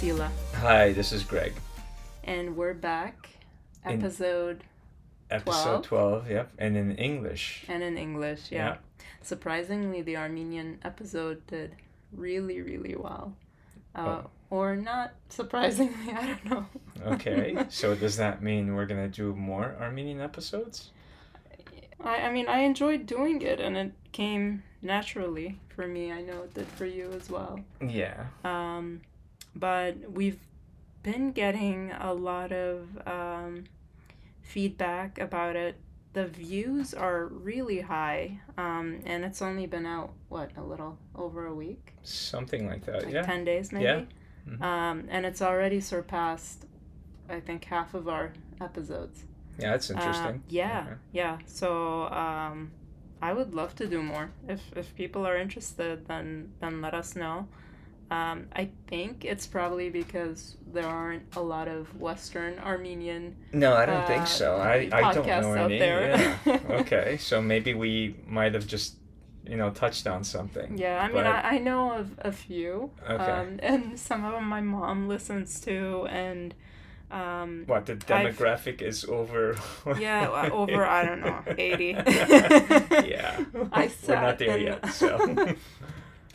everyone, this is Sela, Hi, this is Greg. and we're back. In- Episode Episode 12? 12, yep, and in English. and in English, yeah. Yeah. Surprisingly, the Armenian episode did really, really well. Uh, Oh. Or not surprisingly, I don't know. Okay, so does that mean we're gonna do more Armenian episodes? I, I mean, I enjoyed doing it, and it came naturally for me. I know it did for you as well. Yeah. Um, but we've been getting a lot of um, feedback about it. The views are really high, um, and it's only been out what a little over a week, Something like that, like yeah. ten days maybe. Yeah. Mhm. Um, and it's already surpassed, I think, half of our episodes. Yeah, that's Uh, interesting. yeah, Okay. yeah. So um, I would love to do more. If if people are interested, then then let us know. Um, I think it's probably because there aren't a lot of Western Armenian. No, I don't uh, think so. I, I don't know any. there. Yeah. okay, so maybe we might have just, you know, touched on something. Yeah, I mean, I, I know of a few, Okay. um, and some of them my mom listens to, and um, What, the demographic is over? Yeah, over, I don't know, 80. yeah. I We're sat not there yet, so.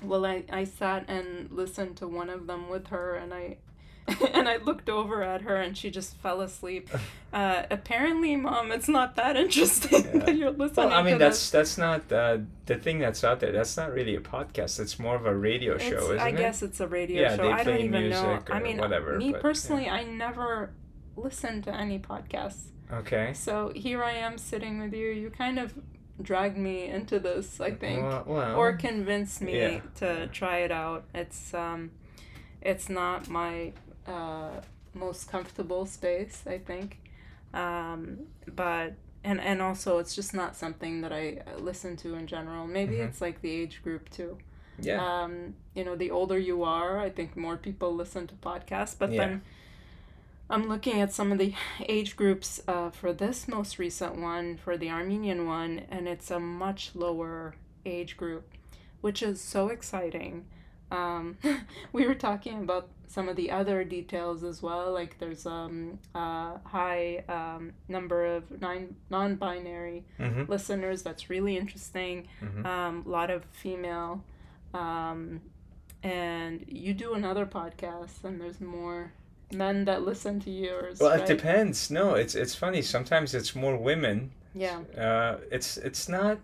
Well, I, I sat and listened to one of them with her, and I and I looked over at her, and she just fell asleep. Uh, apparently, mom, it's not that interesting Yeah. that you're listening. Well, I mean that's this. that's not uh, the thing that's out there. That's not really a podcast. It's more of a radio show, isn't I it? guess it's a radio Yeah, show. they I don't play even know. I mean, whatever, me but, yeah. personally, I never listen to any podcasts. Okay. So here I am sitting with you. You kind of dragged me into this, I think. Well, well, or convinced me Yeah. to try it out. It's um, it's not my uh, most comfortable space, I think, um, but and and also it's just not something that I listen to in general. Maybe Mhm. it's like the age group too. yeah. Um, you know, the older you are, I think more people listen to podcasts. But Yeah. then I'm looking at some of the age groups uh, for this most recent one, for the Armenian one, and it's a much lower age group, which is so exciting. Um, we were talking about some of the other details as well. Like there's um, a high um, number of nine non-binary mm-hmm. listeners. That's really interesting Mhm. um, a lot of female um, and you do another podcast and there's more men that listen to yours Well, right? it depends. No, it's it's funny. Sometimes it's more women. yeah Uh, it's it's not.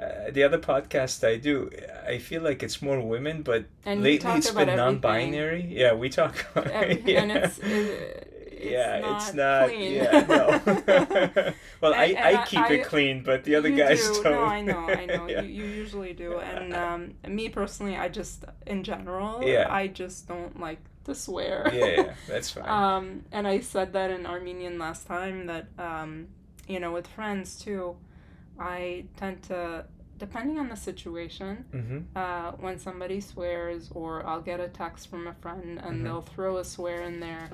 Uh, the other podcast I do, I feel like it's more women, but and lately it's been everything. non-binary. Yeah, we talk. About, yeah. and it's, it, it's yeah, not it's not. clean. Yeah, no. well, And- I, and I I- keep I- it clean, but the other guys do. don't. No, I know, I know. yeah. You, you usually do. And um, me personally, I just, in general, Yeah. I just don't like to swear. yeah, yeah, that's fine. Um, and I said that in Armenian last time that, um, you know, with friends too, I tend to, depending on the situation, mm-hmm. uh, when somebody swears or I'll get a text from a friend and Mhm. they'll throw a swear in there,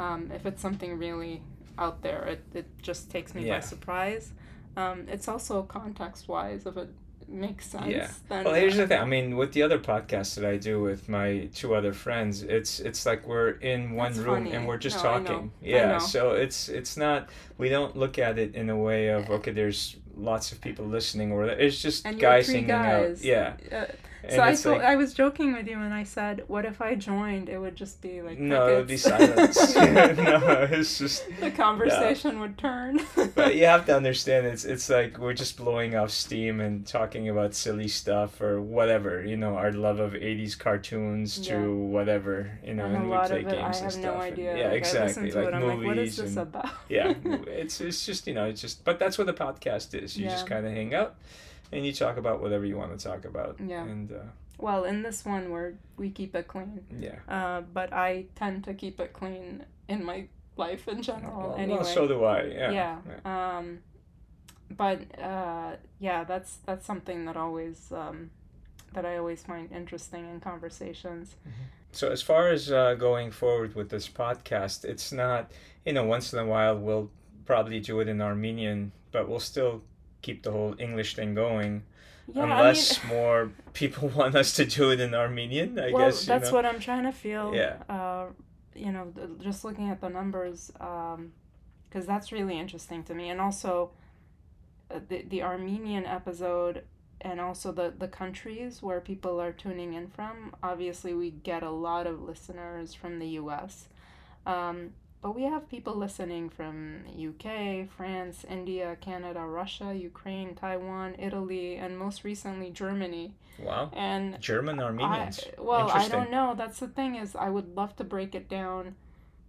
um, if it's something really out there, it, it just takes me Yeah. by surprise. Um, it's also context wise, if it makes sense. Yeah. Then Well, here's the thing. I mean, with the other podcasts that I do with my two other friends, it's it's like we're in one That's room funny. and we're just No, talking. Yeah. So it's it's not. We don't look at it in a way of okay. There's lots of people listening, or it's just guys hanging guys. out. Yeah. Uh, so I told, like, I was joking with you and I said, what if I joined? It would just be like no, it would be silence. no, it's just. the conversation would turn. But you have to understand, it's it's like we're just blowing off steam and talking about silly stuff or whatever. You know, our love of '80s cartoons to whatever. You know, and and, we play of it, I games and have stuff. no and- idea. yeah, like, exactly. like it, movies like, what is this and about? yeah, it's it's just you know it's just but that's what the podcast is. You just kind of hang out and you talk about whatever you want to talk about. Yeah. And uh, Well, in this one, where we keep it clean, yeah. uh, but I tend to keep it clean in my life in general. Well, anyway, well, so do I. Yeah. yeah. Um, but uh, yeah, that's that's something that always um, that I always find interesting in conversations. So as far as uh, going forward with this podcast, it's not you know once in a while we'll probably do it in Armenian, but we'll still keep the whole English thing going. Yeah, unless I mean, more people want us to do it in Armenian. I well, guess that's know. what I'm trying to feel. Yeah. Uh, you know, just looking at the numbers, because that's really interesting to me, and also uh, the the Armenian episode, and also the the countries where people are tuning in from. Obviously, we get a lot of listeners from the U.S. Um, but we have people listening from UK, France, India, Canada, Russia, Ukraine, Taiwan, Italy, and most recently Germany. Wow. And German Armenians. I, well, I don't know. That's the thing is, I would love to break it down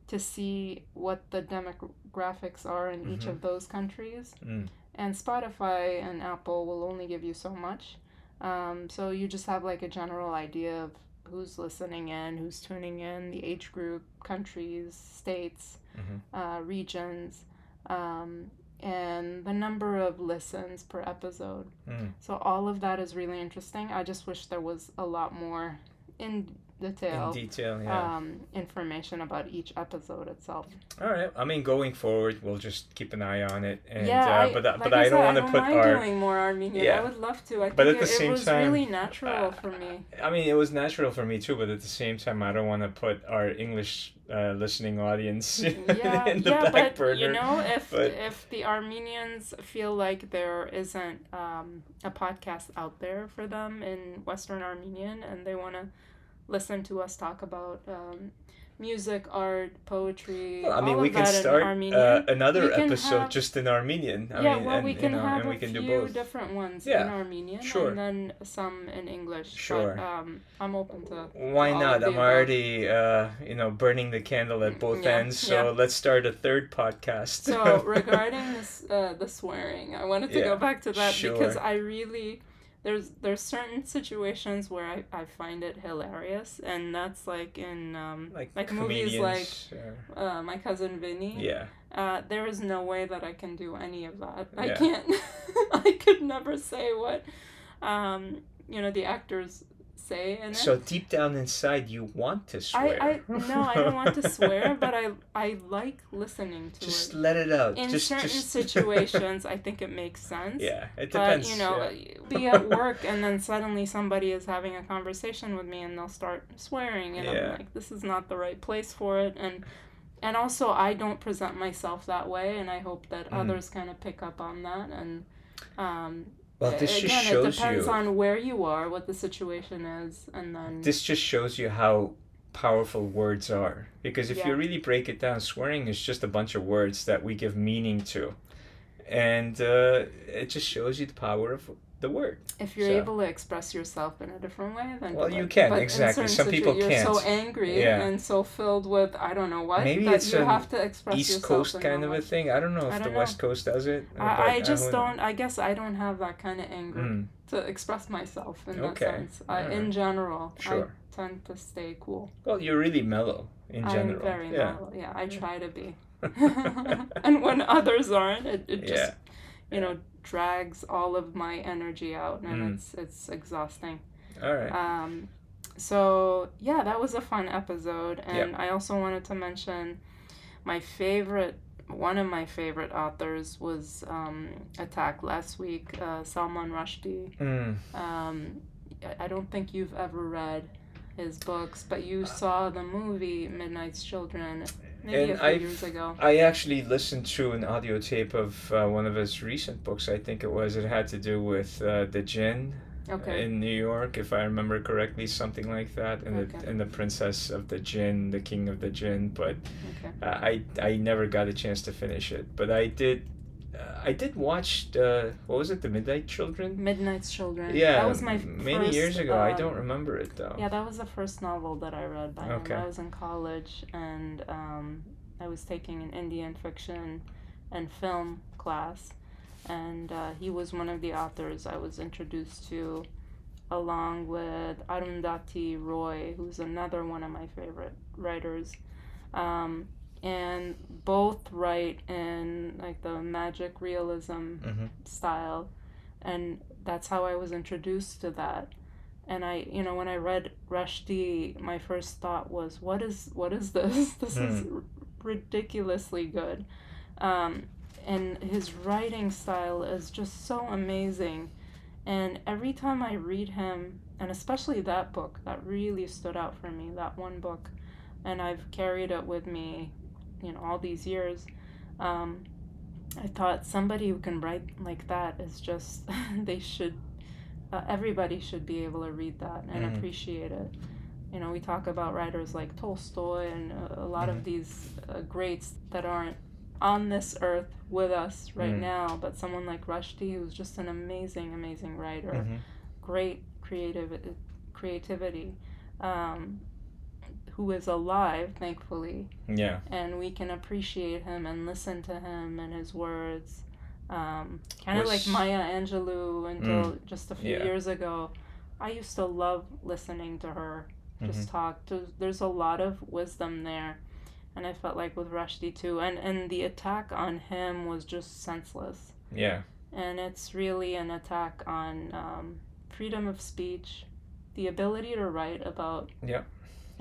to see what the demographics are in each Mhm. of those countries. Mm. And Spotify and Apple will only give you so much. Um, so you just have like a general idea of who's listening in, who's tuning in, the age group, countries, states, Mhm. uh, regions, um, and the number of listens per episode. Mm. So all of that is really interesting. I just wish there was a lot more in detail In detail, yeah. um, information about each episode itself. All right. I mean, going forward, we'll just keep an eye on it. And yeah, uh, I, but I- like but I, I, don't want to put mind our. doing more Armenian. Yeah. I would love to. I think But at it, the it was time, really natural uh, for me. I mean, it was natural for me too, but at the same time, I don't want to put our English uh, listening audience yeah, in the yeah, back but burner. you know, if but- if the Armenians feel like there isn't um, a podcast out there for them in Western Armenian, and they want to listen to us talk about um, music, art, poetry, Well, I mean, all we can start uh, another we episode have- just in Armenian. I yeah, mean, well, and, we you can know, have a can few different ones Yeah, in Armenian, sure. and then some in English. Sure. But, um, I'm open to. Why not? I'm already, uh, you know, burning the candle at both Yeah, ends. So yeah. let's start a third podcast. So regarding this, uh, the swearing, I wanted to go back to that because. I really there's there's certain situations where I, I find it hilarious, and that's like in um, like, like movies like uh, my cousin Vinny. yeah. Uh, there is no way that I can do any of that. I can't. I could never say what, um, you know, the actors say in it. So deep down inside, you want to I, swear. I no, I don't want to swear, but I I like listening to just it. let it out. In just, certain just... situations, I think it makes sense. yeah, it depends. But you know, yeah. be at work and then suddenly somebody is having a conversation with me and they'll start swearing and Yeah. I'm like, this is not the right place for it and and also I don't present myself that way and I hope that Mm. others kind of pick up on that and um Well, this again, just it depends you. on where you are, what the situation is, and then This just shows you how powerful words are. Because if you really break it down, swearing is just a bunch of words that we give meaning to, and uh, it just shows you the power of the word. if you're so- able to express yourself in a different way, then Well, you can, But exactly. Some people situ- You're so can't. angry Yeah. and so filled with I don't know what Maybe that it's you an have to express East Coast kind of a thing. I don't know if I the don't West Coast does it. I, I just knows? don't. I guess I don't have that kind of anger Mm, to express myself in Okay. that sense. I, in general, Sure. I tend to stay cool. well, you're really mellow in general. I'm very yeah. mellow. Yeah, I try to be. and when others aren't, it, it just yeah. you know drags all of my energy out, and Mm. it's it's exhausting. All right. Um, so yeah, that was a fun episode, and I also wanted to mention my favorite. One of my favorite authors was um, attacked last week, uh, Salman Rushdie. Mm. Um, I- I don't think you've ever read his books, but you saw the movie Midnight's Children maybe And a few I've- years ago. I actually listened to an audio tape of uh, one of his recent books. I think it was. It had to do with uh, the jinn Okay. in New York, if I remember correctly, something like that, and the and the princess of the jinn, the king of the jinn. But Okay. uh, I I never got a chance to finish it. But I did. Uh, I did watch uh, what was it, The Midnight Children? Midnight's Children. Yeah, That was my many first, years ago. I um, don't remember it though. Yeah, that was the first novel that I read by Okay. him. I was in college and um, I was taking an Indian fiction and film class, and uh, he was one of the authors I was introduced to, along with Arundhati Roy, who's another one of my favorite writers. Um, and both write in like the magic realism hmm style and that's how I was introduced to that. And I you know when I read Rushdie my first thought was what is what is this? This is r- ridiculously good. Um, and his writing style is just so amazing. And every time I read him, and especially that book, that really stood out for me, that one book, and I've carried it with me, you know, all these years. Um, I thought somebody who can write like that is just, they should, uh, everybody should be able to read that and Mhm. appreciate it. You know, we talk about writers like Tolstoy and uh, a lot Mhm. of these uh, greats that aren't on this earth with us right Mm. now, but someone like Rushdie, who's just an amazing, amazing writer, Mhm. great creative creativity, um, who is alive, thankfully, Yeah. and we can appreciate him and listen to him and his words. Um, kind of like Maya Angelou until just a few yeah. years ago. I used to love listening to her just Mhm. talk. There's, there's a lot of wisdom there. And I felt like with Rushdie too. And, and the attack on him was just senseless. Yeah. And it's really an attack on um, freedom of speech, the ability to write about Yeah.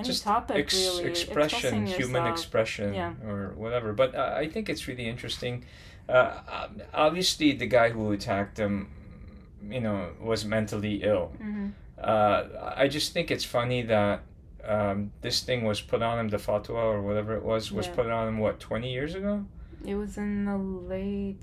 Any Just topic, Ex- really. expression, human expression, Yeah. or whatever. But uh, I think it's really interesting. Uh, um, obviously, the guy who attacked him, you know, was mentally ill. Mhm. Uh, I just think it's funny that um, this thing was put on him, the fatwa or whatever it was, was Yeah. put on him, what, 20 years ago? It was in the late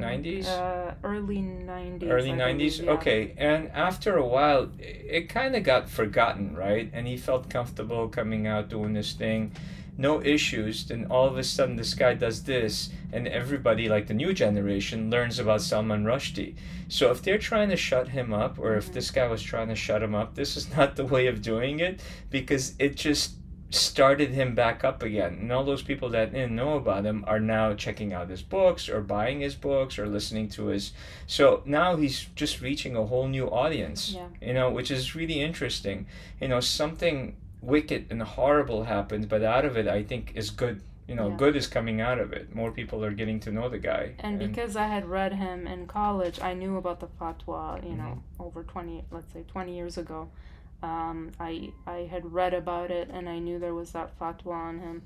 90s? Uh, early 90s. Early I 90s? believe, yeah. Okay. And after a while, it kind of got forgotten, right? And he felt comfortable coming out doing this thing. No issues. Then all of a sudden, this guy does this, and everybody, like the new generation, learns about Salman Rushdie. So if they're trying to shut him up, or if Mhm. this guy was trying to shut him up, this is not the way of doing it because it just started him back up again. And all those people that didn't know about him are now checking out his books or buying his books or listening to his. So now he's just reaching a whole new audience, Yeah. you know, which is really interesting. You know, something wicked and horrible happened, but out of it, I think is good. You know, Yeah. good is coming out of it. More people are getting to know the guy. And because I had read him in college, I knew about the fatwa, you know, Mm-hmm. over 20, let's say 20 years ago. Um, I, I had read about it and I knew there was that fatwa on him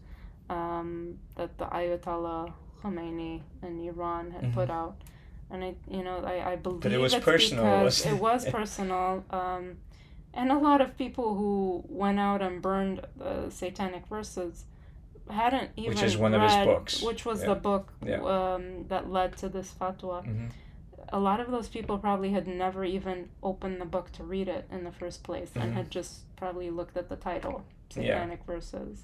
um, that the Ayatollah Khomeini in Iran had put out. And I, you know, I, I believe Mm-hmm. was it's personal, it was personal. Um, and a lot of people who went out and burned the satanic verses hadn't even Which is one of his books. which was Yeah. the book Yeah. um, that led to this fatwa. Mhm. A lot of those people probably had never even opened the book to read it in the first place and Mhm. had just probably looked at the title, Yeah. Satanic Verses.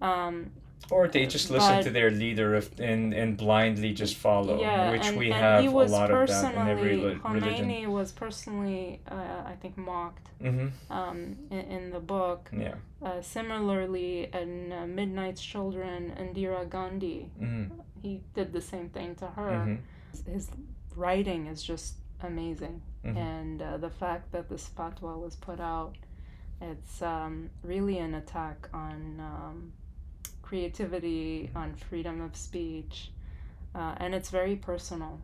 Um, Or they just listen But- to their leader if, and, and blindly just follow, yeah, which and, we and have a lot of that in every li- religion. Khomeini was personally, uh, I think, mocked hmm um, in, in the book. Yeah. Uh, similarly, in uh, Midnight's Children, Indira Gandhi, hmm he did the same thing to her. hmm His writing is just amazing. Mhm. And uh, the fact that this fatwa was put out, it's um, really an attack on um, creativity, on freedom of speech, uh, and it's very personal.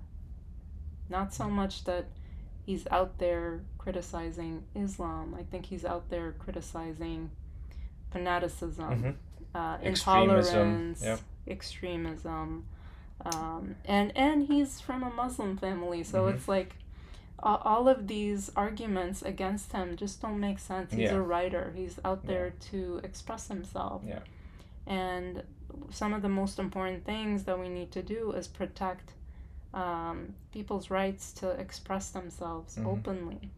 Not so much that he's out there criticizing Islam, I think he's out there criticizing fanaticism, Mhm. uh, Extremism, intolerance, yeah. extremism. Um, and and he's from a Muslim family, so Mhm. it's like all of these arguments against him just don't make sense. He's Yeah. a writer. He's out there to express himself. Yeah. And some of the most important things that we need to do is protect um, people's rights to express themselves Mhm. openly.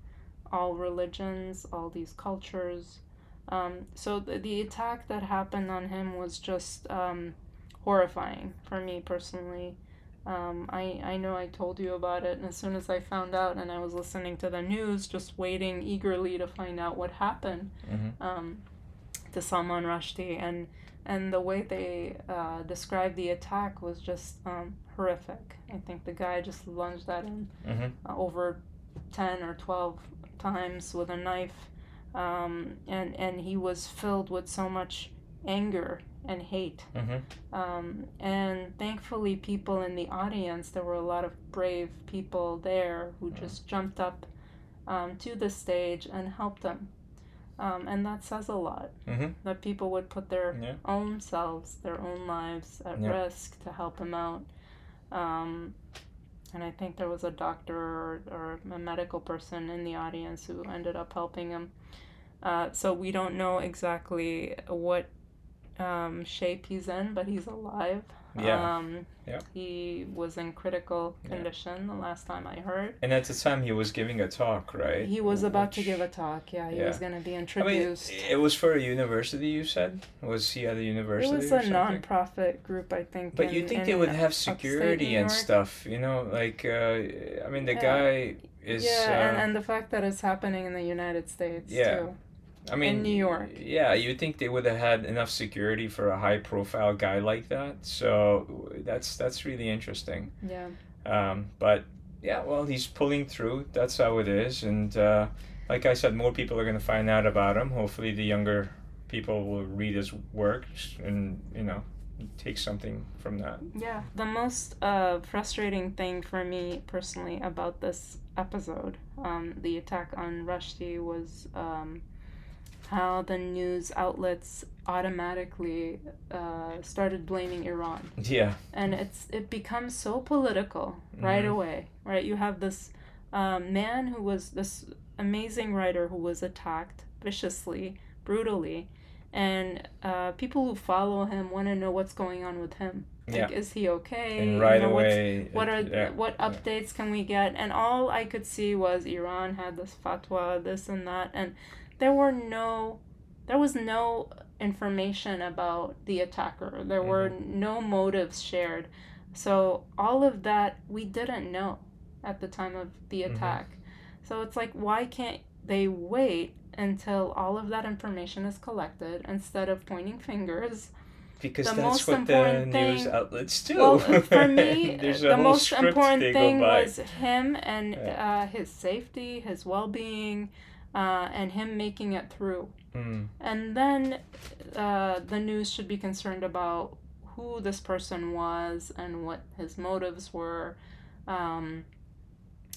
All religions, all these cultures. Um, so the, the attack that happened on him was just um, horrifying for me personally. Um, I, I know I told you about it, and as soon as I found out and I was listening to the news, just waiting eagerly to find out what happened hmm um, to Salman Rushdie, and and the way they uh, described the attack was just um, horrific. I think the guy just lunged at him hmm uh, over ten or twelve times with a knife, um, and and he was filled with so much anger and hate. hmm Um, and thankfully, people in the audience, there were a lot of brave people there who Mm. just jumped up um, to the stage and helped them. Um, and that says a lot hmm that people would put their Yeah. own selves, their own lives at Yeah. risk to help him out. Um, and I think there was a doctor or, or a medical person in the audience who ended up helping him. Uh, so we don't know exactly what um, shape he's in, but he's alive. Yeah. Um, Yeah. He was in critical Yeah. condition the last time I heard. And at the time, he was giving a talk, right? He was about to give a talk. Yeah, he Yeah. was going to be introduced. I mean, it was for a university. You said was he at a university? it was a non-profit group, I think. But in, you think they would have security and stuff, you know? Like, uh, I mean, the Yeah. guy is. yeah, uh, and, and the fact that it's happening in the United States Yeah. too. I mean, in New York. Yeah, you think they would have had enough security for a high-profile guy like that? So that's that's really interesting. Yeah. Um, but yeah, well, he's pulling through. That's how it is, and uh, like I said, more people are going to find out about him. Hopefully, the younger people will read his work and you know take something from that. Yeah. The most uh, frustrating thing for me personally about this episode, um, the attack on Rushdie, was um, how the news outlets automatically uh, started blaming Iran. Yeah, and it's it becomes so political right Mhm. away right you have this um, man who was this amazing writer who was attacked viciously brutally and uh, people who follow him want to know what's going on with him like Yeah. is he okay and You right know, away. what are yeah, what yeah. updates can we get and all i could see was iran had this fatwa this and that and there were no there was no information about the attacker there were Mm-hmm. no motives shared so all of that we didn't know at the time of the Mhm. attack so it's like why can't they wait until all of that information is collected instead of pointing fingers Because the that's what the news thing- outlets do. well, for me, the most important thing was him and Yeah. uh, his safety, his well being, uh, and him making it through. Mm, And then uh, the news should be concerned about who this person was and what his motives were. Um,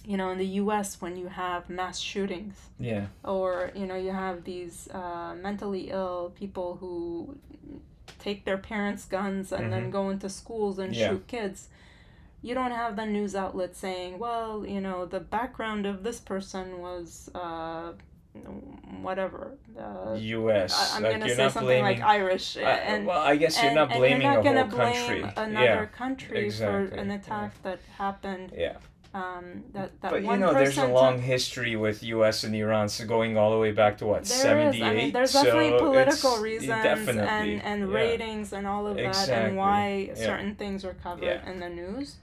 you know, in the US, when you have mass shootings, yeah, or you know you have these uh, mentally ill people who take their parents guns and then Mhm. go into schools and Yeah. shoot kids you don't have the news outlet saying well you know the background of this person was uh, whatever uh, U.S. I, I'm like gonna you're say not something blaming. like Irish uh, and well, I guess you're and, not blaming you're not a whole blame country. another yeah, country exactly, for an yeah. attack that happened yeah. um, that, that But you know, there's a long history with U.S. and Iran, so going all the way back to what is. '78. I mean, there's so definitely political it's- reasons definitely, and, and yeah. ratings and all of that Exactly, and why yeah. certain things were covered Yeah. in the news.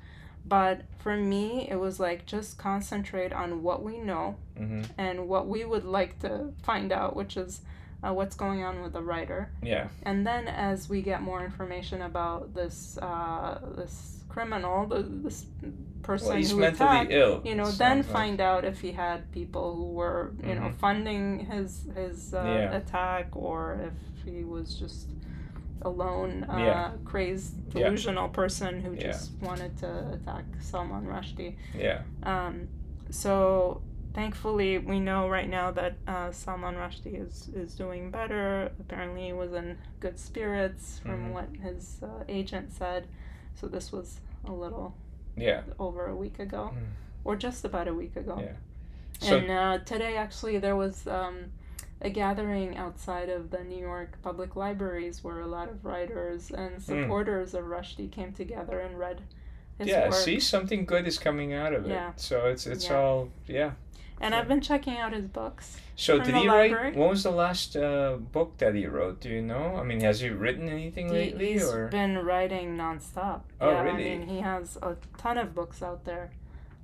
But for me, it was like just concentrate on what we know hmm and what we would like to find out, which is uh, what's going on with the writer. Yeah, And then as we get more information about this uh, this criminal, the, this person well, who mentally attacked, ill. you know, then like. find out if he had people who were, you know, Mhm. funding his his uh, Yeah. attack, or if he was just a lone, uh, Yeah. crazed, Yeah. delusional person who Yeah. just wanted to attack Salman Rushdie. Yeah, Um, so thankfully, we know right now that uh, Salman Rushdie is is doing better. Apparently, he was in good spirits from Mhm. what his uh, agent said. So this was a little yeah. over a week ago, Mm. or just about a week ago. Yeah. So and uh, today, actually, there was um, a gathering outside of the New York public libraries where a lot of writers and supporters of Rushdie came together and read his Hmm. yeah, work. see, something good is coming out of it. Yeah. So it's it's Yeah. all yeah. and I've been checking out his books. So did he library? write? What was the last uh, book that he wrote? Do you know? I mean, has he written anything He, lately, he's or been writing nonstop. Oh, yeah, really? I mean, he has a ton of books out there.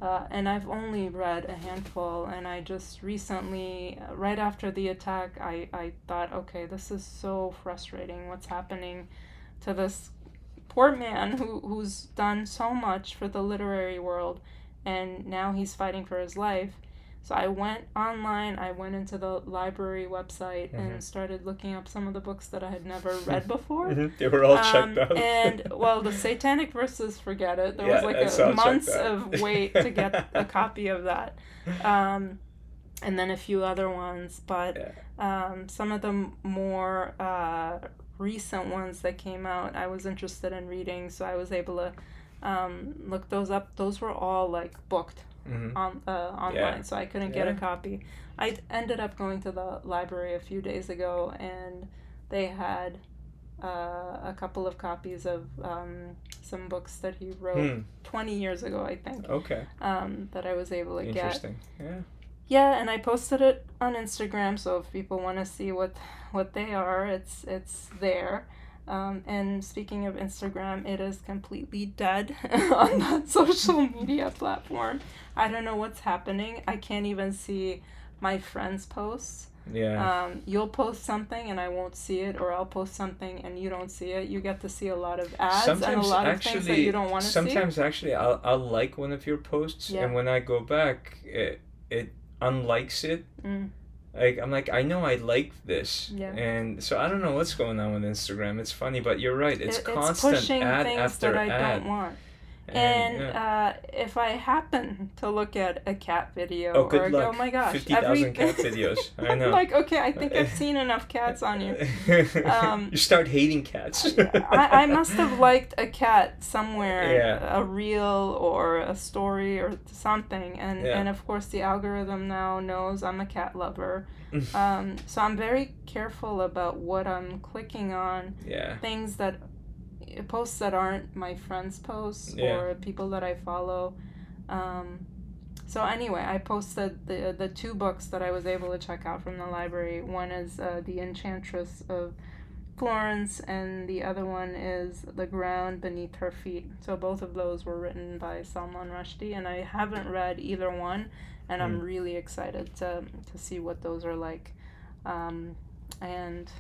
Uh, and I've only read a handful, and I just recently, uh, right after the attack, I, I thought, okay, this is so frustrating. What's happening to this poor man who, who's done so much for the literary world, and now he's fighting for his life. So I went online, I went into the library website Mhm. and started looking up some of the books that I had never read before. they were all Um, checked out? and well, the Satanic Verses, forget it. There Yeah, was like a months of wait to get a copy of that, um, and then a few other ones. But um, some of the more uh, recent ones that came out, I was interested in reading, so I was able to um, look those up. Those were all like booked Mm-hmm. on uh, online, Yeah. so I couldn't get a copy. I ended up going to the library a few days ago, and they had uh, a couple of copies of um, some books that he wrote Hmm. twenty years ago, I think, Okay. um, that I was able to get. Interesting. Yeah. Yeah, and I posted it on Instagram, so if people want to see what what they are, it's it's there. Um, and speaking of Instagram, it is completely dead on that social media platform. I don't know what's happening. I can't even see my friends' posts. Yeah. Um, you'll post something and I won't see it, or I'll post something and you don't see it. You get to see a lot of ads and a sometimes lot of actually, things that you don't want to see. sometimes actually, I'll I'll like one of your posts, Yeah. and when I go back, it it unlikes it. Mm. Like I'm like I know I like this, Yeah. and so I don't know what's going on with Instagram. It's funny, but you're right. It's It- constant ad after that I ad. And, And yeah. uh, if I happen to look at a cat video oh, good or luck. go, oh my gosh, Fifty thousand cat videos. I know. like, okay, I think I've seen enough cats on you. Um, you start hating cats. I, I must have liked a cat somewhere, Yeah. a reel or a story or something, and Yeah. and of course the algorithm now knows I'm a cat lover, um, so I'm very careful about what I'm clicking on yeah. things that posts that aren't my friends posts Yeah. or people that I follow. Um, so anyway, I posted the the two books that I was able to check out from the library. One is uh, The Enchantress of Florence, and the other one is The Ground Beneath Her Feet. So both of those were written by Salman Rushdie, and I haven't read either one, and I'm Hmm. really excited to to see what those are like. Um, and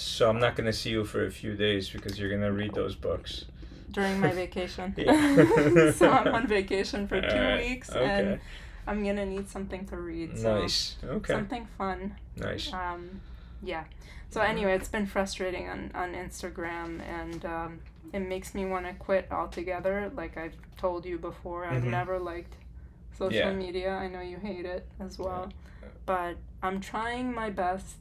So I'm not gonna see you for a few days because you're gonna read those books. during my vacation. So I'm on vacation for two weeks okay. and I'm gonna need something to read. So Nice. Okay. Something fun. Nice. Um, yeah. So anyway, it's been frustrating on, on Instagram and um, it makes me want to quit altogether. Like I've told you before, I've Mhm. never liked social Yeah. media. I know you hate it as well. But I'm trying my best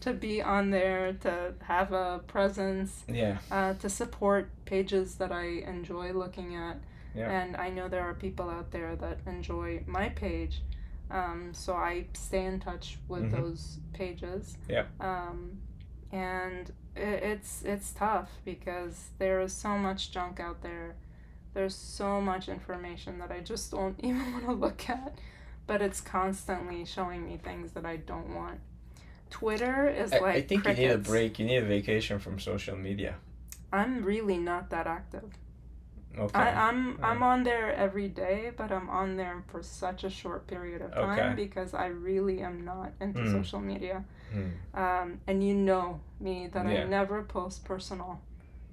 to be on there, to have a presence, Yeah. uh, to support pages that I enjoy looking at. Yeah. And I know there are people out there that enjoy my page. Um, so I stay in touch with Mhm. those pages. Yeah. Um, and i it's it's tough because there is so much junk out there. There's so much information that I just don't even want to look at. But it's constantly showing me things that I don't want. Twitter is I, like I think crickets. you need a break. You need a vacation from social media. I'm really not that active. Okay. I, I'm Yeah. I'm on there every day, but I'm on there for such a short period of time Okay. because I really am not into Mm. social media. Hmm. Um, and you know me that Yeah. I never post personal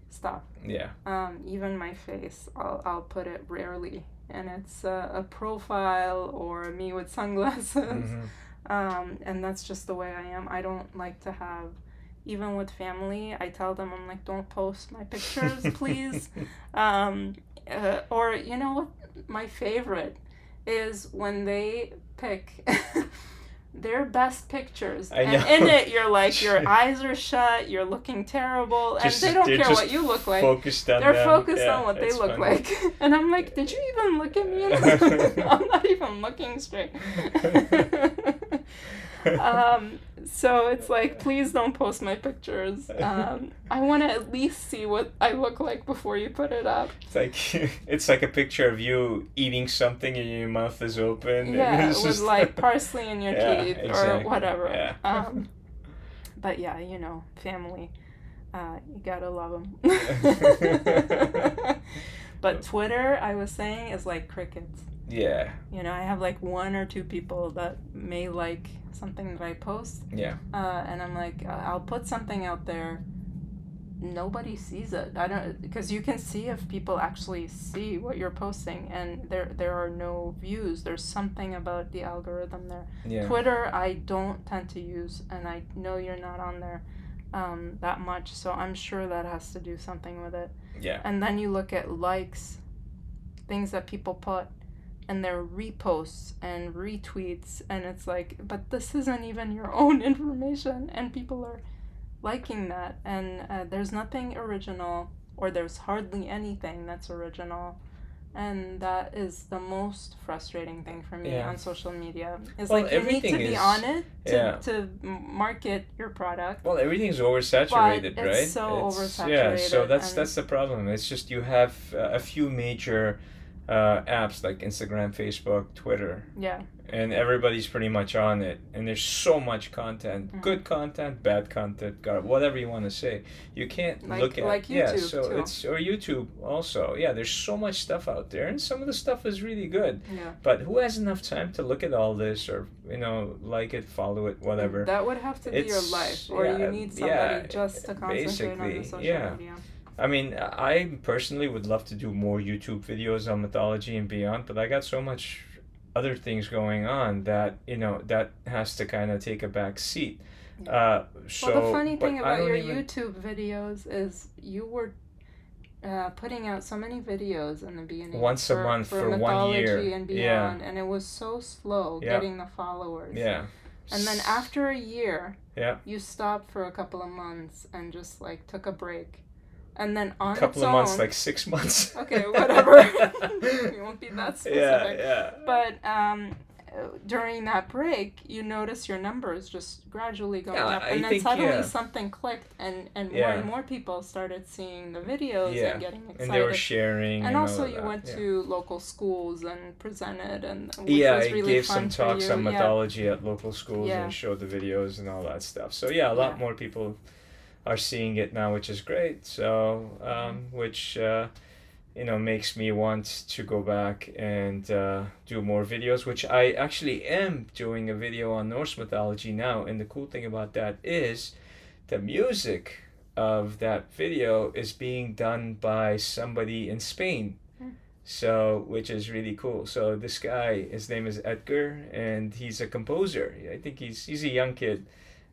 stuff. Yeah. Um, even my face, I'll I'll put it rarely, and it's a, a profile or me with sunglasses. Mhm. Um, and that's just the way I am. I don't like to have, even with family, I tell them, I'm like, don't post my pictures, please. Um, uh, or, you know what? My favorite is when they pick their best pictures. I and know. in it, you're like, your eyes are shut, you're looking terrible, and they don't care what you look like. Focused on They're them. focused Yeah, on what they look funny. like. And I'm like, did you even look at me? I'm not even looking straight. Um, so it's like, please don't post my pictures. Um, I want to at least see what I look like before you put it up. It's like it's like a picture of you eating something and your mouth is open. Yeah, with just- like parsley in your Yeah, teeth or whatever. Yeah. Um, but yeah, you know, family. Uh, you gotta love them. but Twitter, I was saying, is like crickets. Yeah, You know, I have like one or two people that may like something that I post, yeah, uh, and I'm like, uh, I'll put something out there. Nobody sees it. I don't because you can see if people actually see what you're posting, and there there are no views. There's something about the algorithm there. yeah. Twitter, I don't tend to use, and I know you're not on there um, that much, so I'm sure that has to do something with it. Yeah. And then you look at likes, things that people put, and their reposts and retweets, and it's like, but this isn't even your own information, and people are liking that, and uh, there's nothing original. or there's hardly anything that's original. And that is the most frustrating thing for me Yeah. on social media. It's Well, like you need to be is- on it to, yeah. to market your product. Well, everything's oversaturated, But right? so it's so Yeah, so that's that's the problem. It's just you have uh, a few major uh, apps like Instagram, Facebook, Twitter, Yeah. and everybody's pretty much on it. And there's so much content, Mhm. good content, bad content, whatever you want to say. You can't Like- look at like yeah. So too. it's or YouTube also. Yeah, there's so much stuff out there, and some of the stuff is really good. Yeah. But who has enough time to look at all this or you know like it, follow it, whatever? That would have to be your life, or yeah, you need somebody yeah, just to concentrate on the social yeah. media. I mean, I personally would love to do more YouTube videos on mythology and beyond, but I got so much other things going on that you know that has to kind of take a back seat. Yeah. Uh, so, well, the funny thing about your even- YouTube videos is you were uh, putting out so many videos in the beginning. Once a month for for one year. and Yeah. beyond, and it was so slow Yeah. getting the followers. yeah, And then after a year, Yeah. you stopped for a couple of months and just like took a break, and then on a couple of months, own- like six months. Okay, whatever. you won't be that specific. Yeah, yeah. But um, during that break, you notice your numbers just gradually going Yeah, up, I and then think, suddenly yeah. something clicked, and and more Yeah. and more people started seeing the videos and getting excited. and they were sharing. And all also, you that, went to local schools and presented, and yeah, was I gave some talks on mythology at local schools and showed the videos and all that stuff. So yeah, a lot more people are seeing it now, which is great. So um, Mm-hmm. which uh, you know makes me want to go back and uh, do more videos, which I actually am doing a video on Norse mythology now. And the cool thing about that is the music of that video is being done by somebody in Spain. Hmm. So, which is really cool. So this guy, his name is Edgar, and he's a composer. I think he's he's a young kid,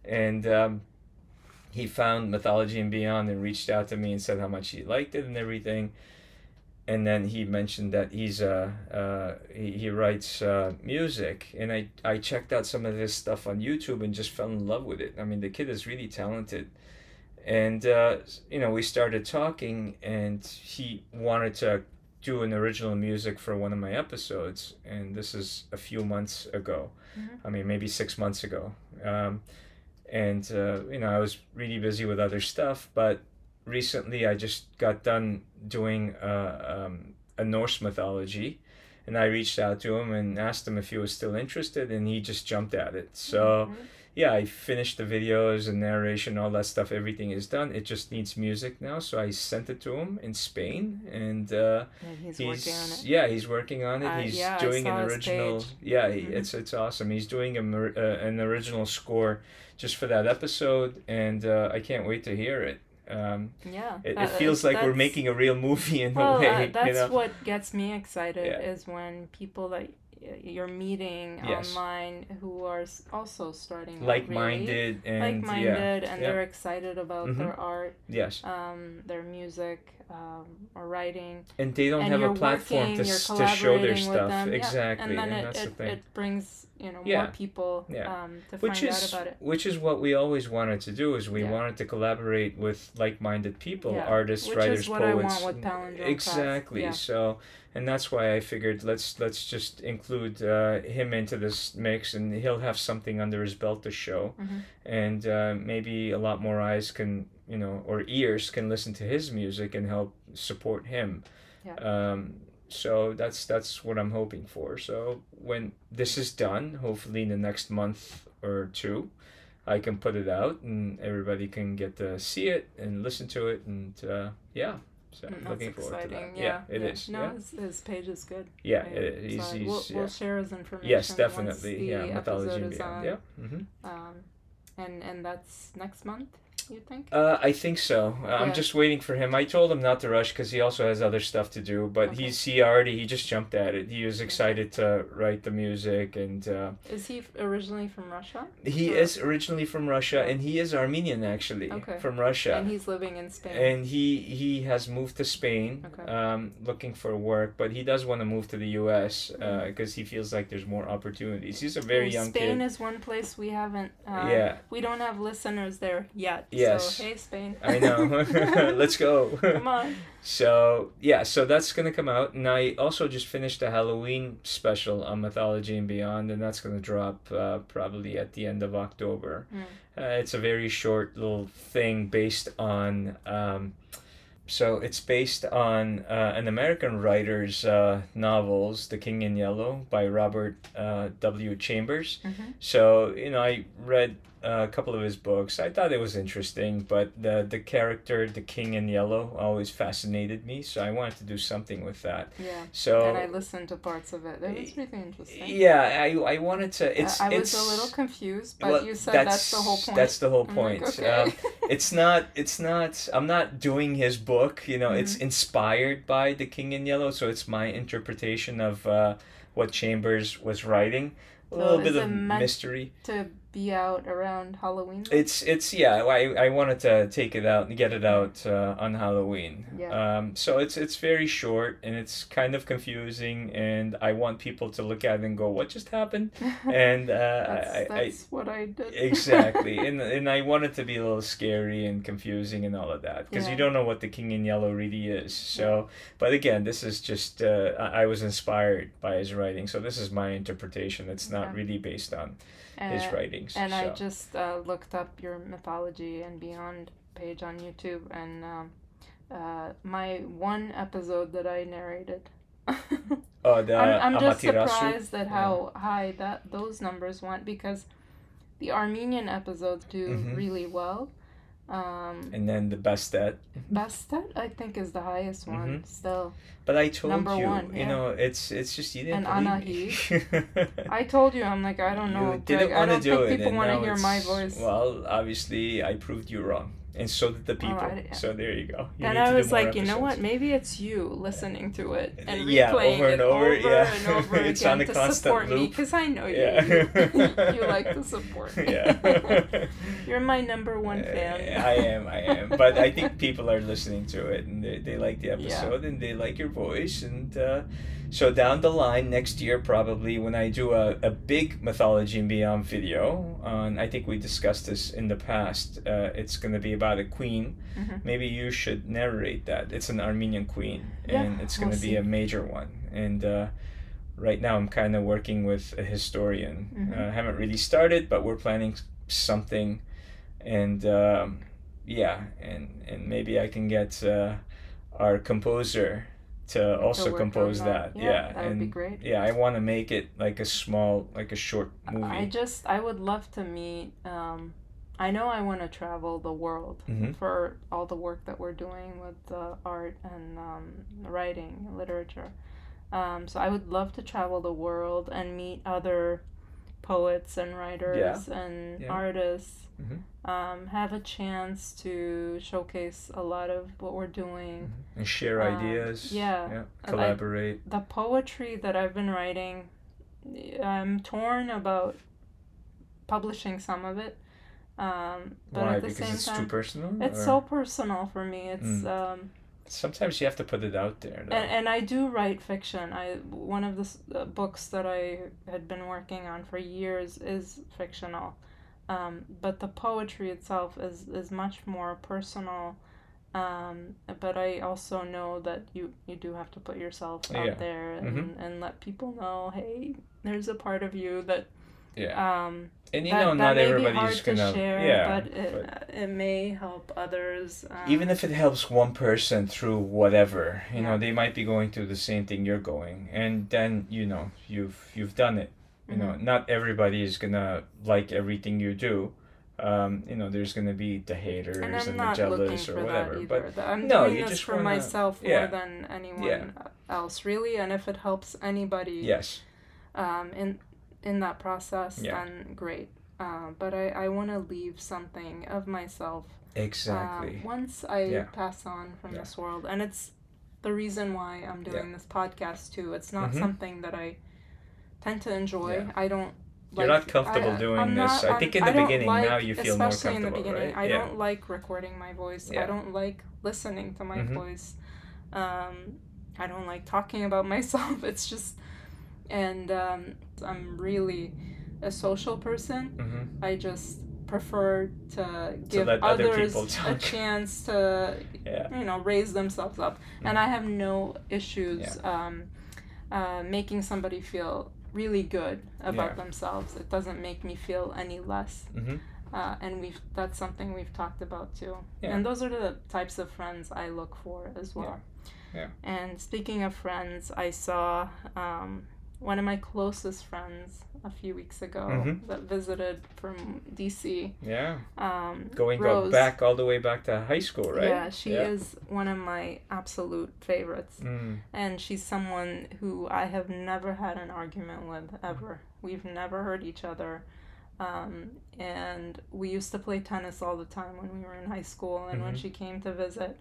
and um, he found mythology and beyond and reached out to me and said how much he liked it and everything. And then he mentioned that he's uh, uh he, he writes uh, music, and I I checked out some of his stuff on YouTube and just fell in love with it. I mean, the kid is really talented and uh, you know we started talking and he wanted to do an original music for one of my episodes and this is a few months ago Mhm. i mean maybe six months ago um, and uh, you know i was really busy with other stuff but recently i just got done doing uh, um, a norse mythology and i reached out to him and asked him if he was still interested and he just jumped at it so Mhm. Yeah, I finished the videos and narration, all that stuff. Everything is done. It just needs music now. So I sent it to him in Spain, and uh, And he's, he's working on it. yeah, he's working on it. Uh, he's yeah, doing an original. Yeah, Mhm. it's it's awesome. He's doing a, uh, an original score just for that episode, and uh, I can't wait to hear it. Um, Yeah. it, it that- feels like we're making a real movie in well, a way. uh, you that's know? what gets me excited Yeah. is when people that y- you're meeting Yes. online who are also starting Like-minded and like-minded yeah, and yeah. they're excited about Mhm. their art yes, um, their music um, or writing and they don't and have a platform working, to, to show their stuff them, yeah. exactly, and then it, that's it, the thing. it brings you know Yeah. more people Yeah. um, to which find is out about it which is what we always wanted to do is we Yeah. wanted to collaborate with like-minded people artists Which writers is what I poets want with exactly so and that's why i figured let's let's just include uh, him into this mix and he'll have something under his belt to show Mhm. and uh, maybe a lot more eyes can you know or ears can listen to his music and help support him Yeah. um, so that's that's what I'm hoping for. So when this is done, hopefully in the next month or two, I can put it out and everybody can get to see it and listen to it and uh, yeah. So Mm, looking that's forward exciting to that. yeah, it is. no Yeah, his, his page is good yeah, Yeah, it is. He's, so he's, we'll, yeah. we'll share his information Yes, definitely. Yeah, mythology and beyond. on. Yeah. hmm Um, and and that's next month, you think? Uh, I think so. Uh, I'm just waiting for him. I told him not to rush because he also has other stuff to do. But Okay. he's he already he just jumped at it. He was excited to write the music, and uh, Is he originally from Russia? he Or- is originally from Russia, and he is Armenian actually Okay. from Russia. And he's living in Spain. And he he has moved to Spain, Okay. um, looking for work, but he does want to move to the U.S. Because he feels like there's more opportunities. He's a very young Spain kid. is one place we haven't. Um, yeah, We don't have listeners there yet. Yes. So, hey, Spain. I know. Let's go. Come on. So yeah, so that's gonna come out, and I also just finished a Halloween special on Mythology and Beyond, and that's gonna drop uh, probably at the end of October. Mm. Uh, it's a very short little thing based on. Um, so it's based on uh, an American writer's uh, novels, The King in Yellow by Robert uh, W. Chambers. Mm-hmm. So you know, I read a couple of his books. I thought it was interesting, but the the character, the King in Yellow, always fascinated me. So I wanted to do something with that. Yeah. So and I listened to parts of it. That was really interesting. yeah, I, I wanted to. It's I, I it's was a little confused, but well, you said that's, the whole point. That's the whole like, point. okay. Um, it's not. It's not. I'm not doing his book. You know, it's Mm-hmm. inspired by the King in Yellow, so it's my interpretation of uh, what Chambers was writing. A little bit of mystery. to be out around Halloween. It's it's yeah. I, I wanted to take it out and get it out uh, on Halloween. Yeah. Um. So it's it's very short and it's kind of confusing and I want people to look at it and go, what just happened? And uh, that's I, I what I did. exactly and and I want it to be a little scary and confusing and all of that because you don't know what the King in Yellow really is. So, but again, this is just uh, I I was inspired by his writing, so this is my interpretation. It's not Okay. really based on his writings. and I just uh, looked up your mythology and beyond page on YouTube, and um, uh, my one episode that I narrated. oh the I'm, I'm just surprised at how high that those numbers went because the Armenian episodes do Mhm. really well. Um, and then the Bastet. Bastet, I think, is the highest one Mhm. still. But I told Number you, one, you know, it's it's just you didn't And me. I told you, I'm like, I don't know. You didn't want to do it. people want to hear my voice. Well, obviously, I proved you wrong, and so did the people. Yeah. So there you go. You and I was like, you know what? Maybe it's you listening to it and Yeah, replaying over and it over, over yeah. and over It's again on a to constant support me because I know you. Yeah. you. you like to support me. Yeah. You're my number one fan. Uh, I am, I am. But I think people are listening to it and they, they like the episode and they like your voice. And uh, so down the line, next year, probably when I do a, a big Mythology and Beyond video, on, I think we discussed this in the past, uh, it's going to be about a queen. Mhm. Maybe you should narrate that. It's an Armenian queen and Yeah, it's going to be a major one. And uh, right now, I'm kind of working with a historian. Mhm. Uh, I haven't really started, but we're planning something and um, yeah, and and maybe I can get uh, our composer to also on compose that. that. Yeah, Yeah, that would and be great. yeah, I want to make it like a small, like a short movie. I just, I would love to meet. Um, I know I want to travel the world Mhm. for all the work that we're doing with uh, art and um, writing, literature. Um, so I would love to travel the world and meet other poets and writers and Yeah. artists. Mhm. Um, have a chance to showcase a lot of what we're doing. and share um, ideas. yeah. yeah, I- collaborate. the poetry that I've been writing, I'm torn about publishing some of it. Um, but Why? at the Because same it's time, too personal. it's or- so personal for me. It's Mm. Sometimes you have to put it out there. Though. and, and I do write fiction. I one of the uh, books that I had been working on for years is fictional, um, but the poetry itself is is much more personal. Um, but I also know that you you do have to put yourself out Yeah. there and, Mhm. and let people know, hey, there's a part of you that yeah, um, and you that, know, not everybody's gonna. to share, yeah, but it, it may help others. Um, even if it helps one person through whatever you know they might be going through the same thing you're going and then you know you've you've done it you know Mm-hmm. not everybody is gonna like everything you do um, you know there's gonna be the haters and and, the jealous or whatever but I'm no, doing you this just for wanna- myself more yeah. than anyone Yeah. else, really. And if it helps anybody yes um, in in that process, Yeah. then great. Uh, but I, I want to leave something of myself exactly um, once I Yeah. pass on from Yeah. this world. And it's the reason why I'm doing this podcast too. It's not Mhm. something that I tend to enjoy. I don't. You're like- not comfortable I- doing this. I I'm- think in the beginning, like- now you feel more especially in the comfortable, beginning, right? I don't like recording my voice. I don't like listening to my Mhm. voice. Um, I don't like talking about myself. It's just, and um, I'm really a social person. hmm I just prefer to give other others people a chance to Yeah. you know raise themselves up and i have no issues Yeah. um, uh, making somebody feel really good about Yeah. themselves it doesn't make me feel any less Mhm. uh, and we've that's something we've talked about too and those are the types of friends i look for as well Yeah. and speaking of friends i saw um, one of my closest friends a few weeks ago Mhm. that visited from dc Yeah. um, Going go Rose. back all the way back to high school, right? Yeah, she is one of my absolute favorites. Mm. And she's someone who I have never had an argument with ever. We've never hurt each other. Um, and we used to play tennis all the time when we were in high school. And when Mhm. she came to visit,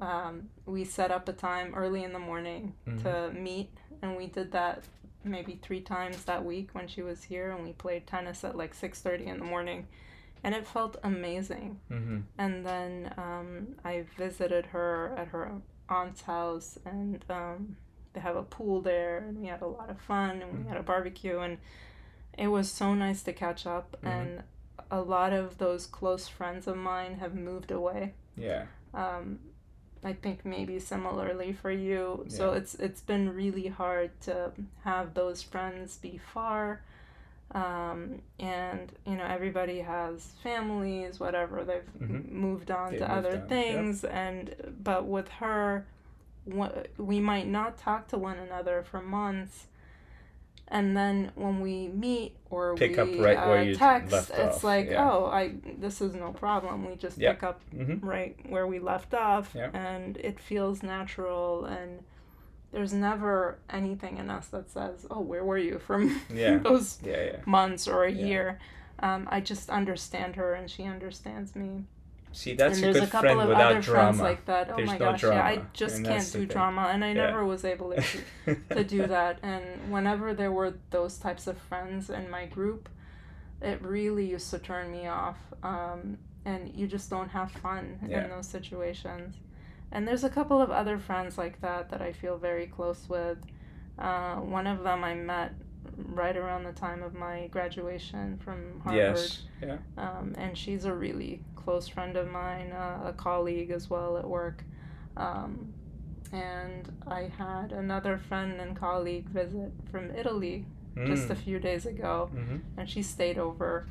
um, we set up a time early in the morning Mhm. to meet. And we did that maybe three times that week when she was here. And we played tennis at like 6.30 in the morning. And it felt amazing Mm-hmm. and then um, I visited her at her aunt's house, and um, they have a pool there, and we had a lot of fun, and we had a barbecue, and it was so nice to catch up. Mhm. And a lot of those close friends of mine have moved away. Yeah. Um, I think maybe similarly for you. So it's it's been really hard to have those friends be far. Um, and you know everybody has families, whatever. They've Mhm. moved on They've to moved other on, yep. things, and but with her, we might not talk to one another for months. And then when we meet or Pick we up right uh, where you text, left it's off, like, yeah. oh, I this is no problem. We just Yeah. pick up Mm-hmm. right where we left off Yeah. and it feels natural and there's never anything in us that says oh where were you from Yeah. those months or a year um, i just understand her and she understands me See, that's and a good a friend of without drama. like that oh There's my no gosh yeah i just and can't do thing. drama and i Yeah. never was able to, to do that and whenever there were those types of friends in my group it really used to turn me off um, and you just don't have fun Yeah. in those situations and there's a couple of other friends like that that i feel very close with uh, one of them i met right around the time of my graduation from harvard Yes. Yeah. um, and she's a really close friend of mine, uh, a colleague as well at work. Um, and I had another friend and colleague visit from Italy just a few days ago, Mm-hmm. and she stayed over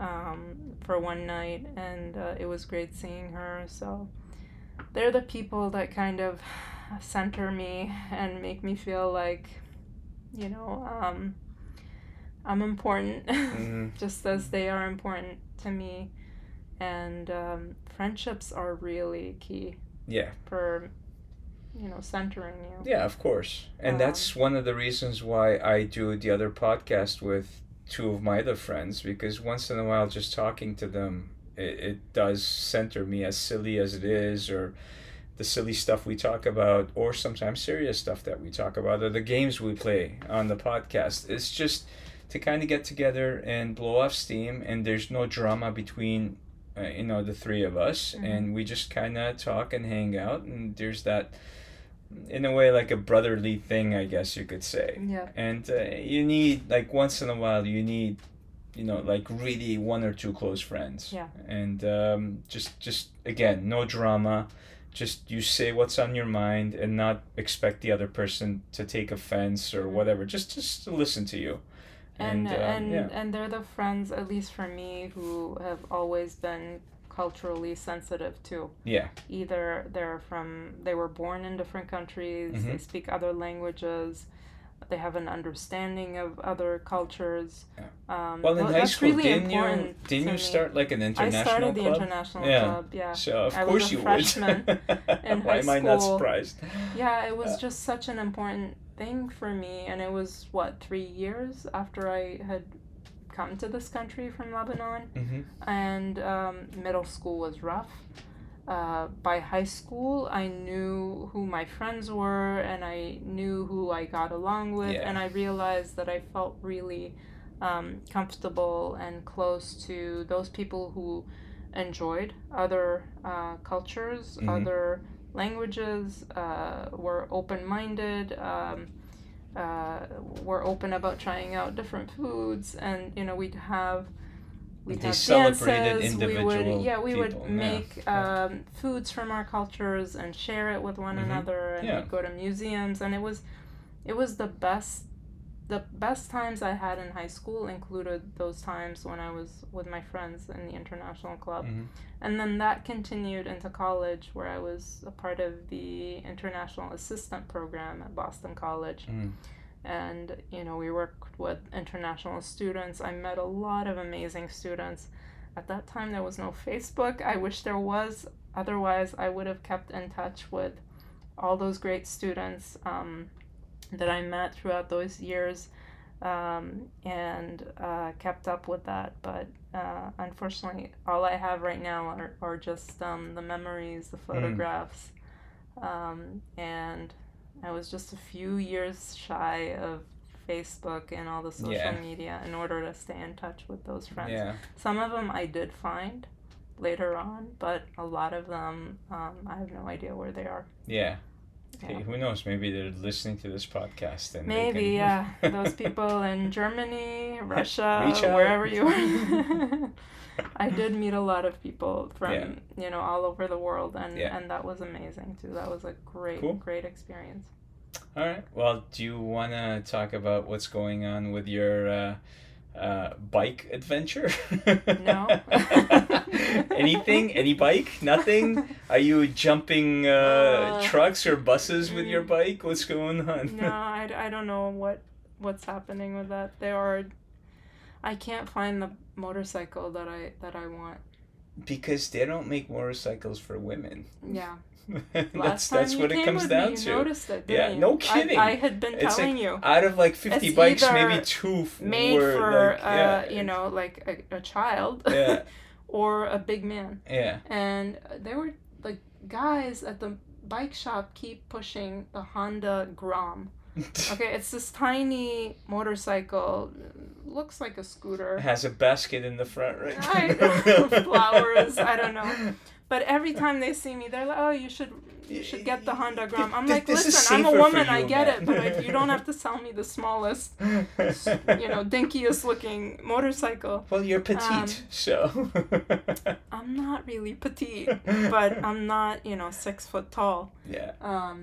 um, for one night, and uh, it was great seeing her. So they're the people that kind of center me and make me feel like, you know, um, I'm important, Mhm. just as they are important to me. And um, friendships are really key Yeah. for, you know, centering you. Yeah, of course. And Um, that's one of the reasons why I do the other podcast with two of my other friends because once in a while just talking to them it, it does center me as silly as it is or the silly stuff we talk about or sometimes serious stuff that we talk about or the games we play on the podcast. It's just to kind of get together and blow off steam and there's no drama between uh, you know the three of us Mhm. and we just kind of talk and hang out and there's that in a way like a brotherly thing i guess you could say Yeah. and uh, you need like once in a while you need you know like really one or two close friends Yeah. and um, just just again no drama just you say what's on your mind and not expect the other person to take offense or Mhm. whatever. Just just to listen to you. And um, and yeah. and they're the friends at least for me who have always been culturally sensitive too. Yeah. Either they're from they were born in different countries they Mhm. speak other languages they have an understanding of other cultures. Um, well in tho- high school really didn't you didn't you start like an international? I international started the club? international Yeah. club yeah. So of I was course a you freshman would in why high am i not surprised? Yeah it was Uh, just such an important thing for me and it was what three years after i had come to this country from lebanon? Hmm and um, middle school was rough. Uh, by high school, I knew who my friends were and I knew who I got along with, Yeah. and I realized that I felt really um, comfortable and close to those people who enjoyed other uh, cultures, Mhm. other languages, uh, were open minded. Um, uh, were open about trying out different foods, and you know we'd have we'd They have celebrated dances. We would yeah we people, would make yeah. um, foods from our cultures and share it with one Mhm, another and yeah. we'd go to museums and it was it was the best the best times I had in high school included those times when I was with my friends in the international club. Mhm. And then that continued into college where I was a part of the international assistant program at Boston College. Mm. And, you know, we worked with international students. I met a lot of amazing students. At that time, there was no Facebook. I wish there was. Otherwise, I would have kept in touch with all those great students um, that I met throughout those years um, and uh, kept up with that. But uh, unfortunately, all I have right now are, are just um, the memories, the photographs. Um, and I was just a few years shy of Facebook and all the social Yeah. media in order to stay in touch with those friends. Yeah. Some of them I did find later on, but a lot of them um, I have no idea where they are. Yeah. Hey, who knows? Maybe they're listening to this podcast and Maybe, can- yeah. Those people in Germany, Russia, wherever you are. I did meet a lot of people from Yeah. you know all over the world, and Yeah. and that was amazing too. That was a great Cool. great experience. All right. Well, do you want to talk about what's going on with your uh, uh, bike adventure? No. Anything? Any bike? Nothing? Are you jumping uh, Uh, trucks or buses with your mm. bike? What's going on? no, I, I don't know what what's happening with that. There are, I can't find the motorcycle that I that I want. because they don't make motorcycles for women. Yeah. that's that's what it comes down me, you to. noticed it, Yeah, you? no kidding. I, had been It's telling like you. Out of like fifty It's bikes, maybe two Made were for like, uh, yeah, you know like a, a child Yeah. or a big man, yeah. and there were like guys at the bike shop keep pushing the Honda Grom. Okay, it's this tiny motorcycle, looks like a scooter. Has a basket in the front, right? I flowers, I don't know. But every time they see me, they're like, "Oh, you should, you should get the Honda Grom." I'm like, "Listen, I'm a woman. I get man." it, but I, you don't have to sell me the smallest, you know, dinkiest looking motorcycle." Well, you're petite, Um, so. I'm not really petite, but I'm not, you know, six foot tall. yeah. Um,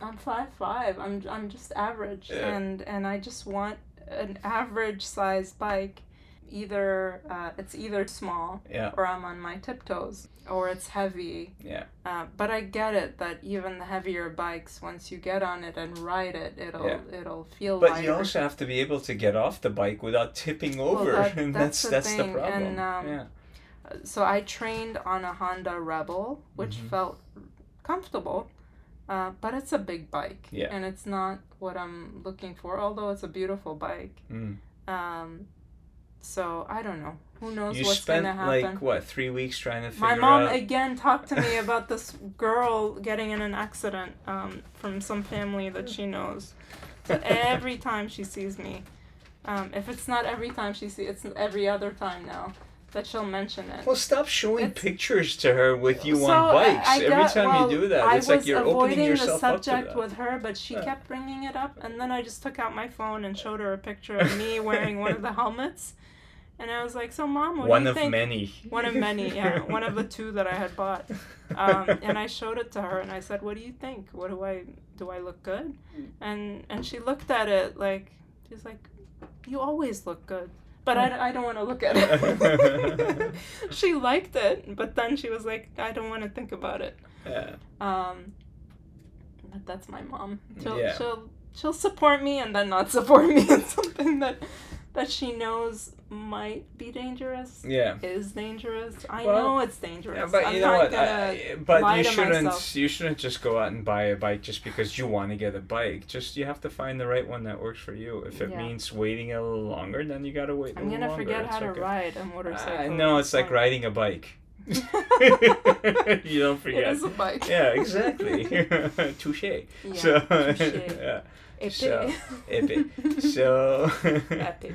I'm five five. I'm I'm just average, Yeah. and and I just want an average size bike. Either uh, it's either small, Yeah. or I'm on my tiptoes, or it's heavy. Yeah. Uh, but I get it that even the heavier bikes, once you get on it and ride it, it'll Yeah. it'll feel But lighter. you also have to be able to get off the bike without tipping Well, over, that- and that's that's the that's the, problem. and, um, yeah. so I trained on a Honda Rebel, which Mhm. felt comfortable, uh, but it's a big bike, Yeah. and it's not what I'm looking for. Although it's a beautiful bike, Mm. um, so I don't know. Who knows You what's spent gonna happen? like what three weeks trying to figure out? My mom out. again talked to me about this girl getting in an accident um, from some family that she knows. So every time she sees me, um, if it's not every time she sees, it's every other time now that she'll mention it. Well, stop showing It's- pictures to her with you So, on bikes. I- I Every got- time well, you do that, I it's like you're opening avoiding yourself the up to subject with her, but she Yeah. kept bringing it up, and then I just took out my phone and showed her a picture of me wearing one of the helmets, and I was like, "So, mom, what One do you of think?" many. One of many, yeah, one of the two that I had bought. Um, and I showed it to her, and I said, "What do you think? What do I do? I look good?" And and she looked at it like she's like, "You always look good." But I, I don't want to look at it. she liked it, but then she was like, I don't want to think about it. Yeah. Um, but that's my mom. She'll Yeah. she'll she'll support me and then not support me in something that that she knows might be dangerous. Yeah. Is dangerous. I Well, know it's dangerous. Yeah, but I'm you know not what? I- but you shouldn't. myself. You shouldn't just go out and buy a bike just because you want to get a bike. Just you have to find the right one that works for you. If it Yeah. means waiting a little longer, then you gotta wait. a I'm little gonna longer. forget It's how to ride a motorcycle. I know it's like riding a bike. you don't forget. is a bike. Yeah, exactly. Touche. Yeah, so, touche. yeah. Epic. So, epic. So, Epic.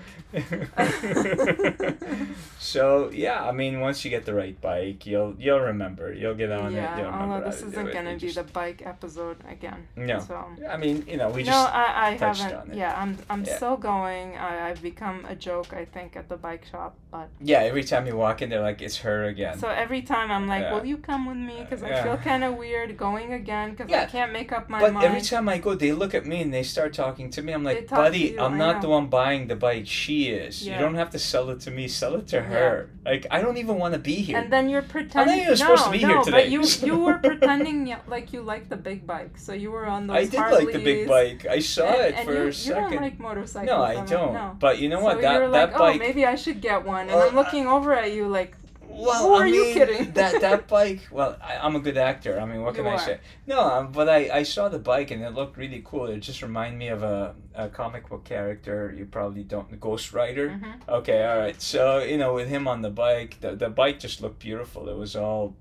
so yeah, I mean, once you get the right bike, you'll you'll remember. You'll get on yeah, oh, it. You'll although this isn't gonna be the bike episode again. No. So. Um, I mean, you know, we no, just I, I haven't. Yeah, I'm I'm Yeah. still going. I, I've become a joke, I think, at the bike shop. But yeah. Every time you walk in, they're like, "It's her again." so every time I'm like, Yeah. "Will you come with me?" Because I feel kind of weird going again because Yeah, I can't make up my but mind. every time I go, they look at me and they start talking to me. I'm like, buddy, you, I'm I not know. the one buying the bike. She is. You don't have to sell it to me. Sell it to her. Like, I don't even want to be here. And then you're pretending. you were no, supposed to be no, here today. but you you were pretending like you like the big bike, so you were on those. I did Harleys, like the big bike. I saw and, it and for you, a you don't like motorcycles. no, I don't. no. But you know so what? you're That like, that bike. oh, maybe I should get one, and Well, I'm looking over at you like, Well, Who I are you kidding? that that bike. Well, I, I'm a good actor. I mean, what can You I are. say? No, um, but I, I saw the bike and it looked really cool. It just reminded me of a, a comic book character. You probably don't, Ghost Rider. mhm. Okay, all right. So you know, with him on the bike, the the bike just looked beautiful. It was all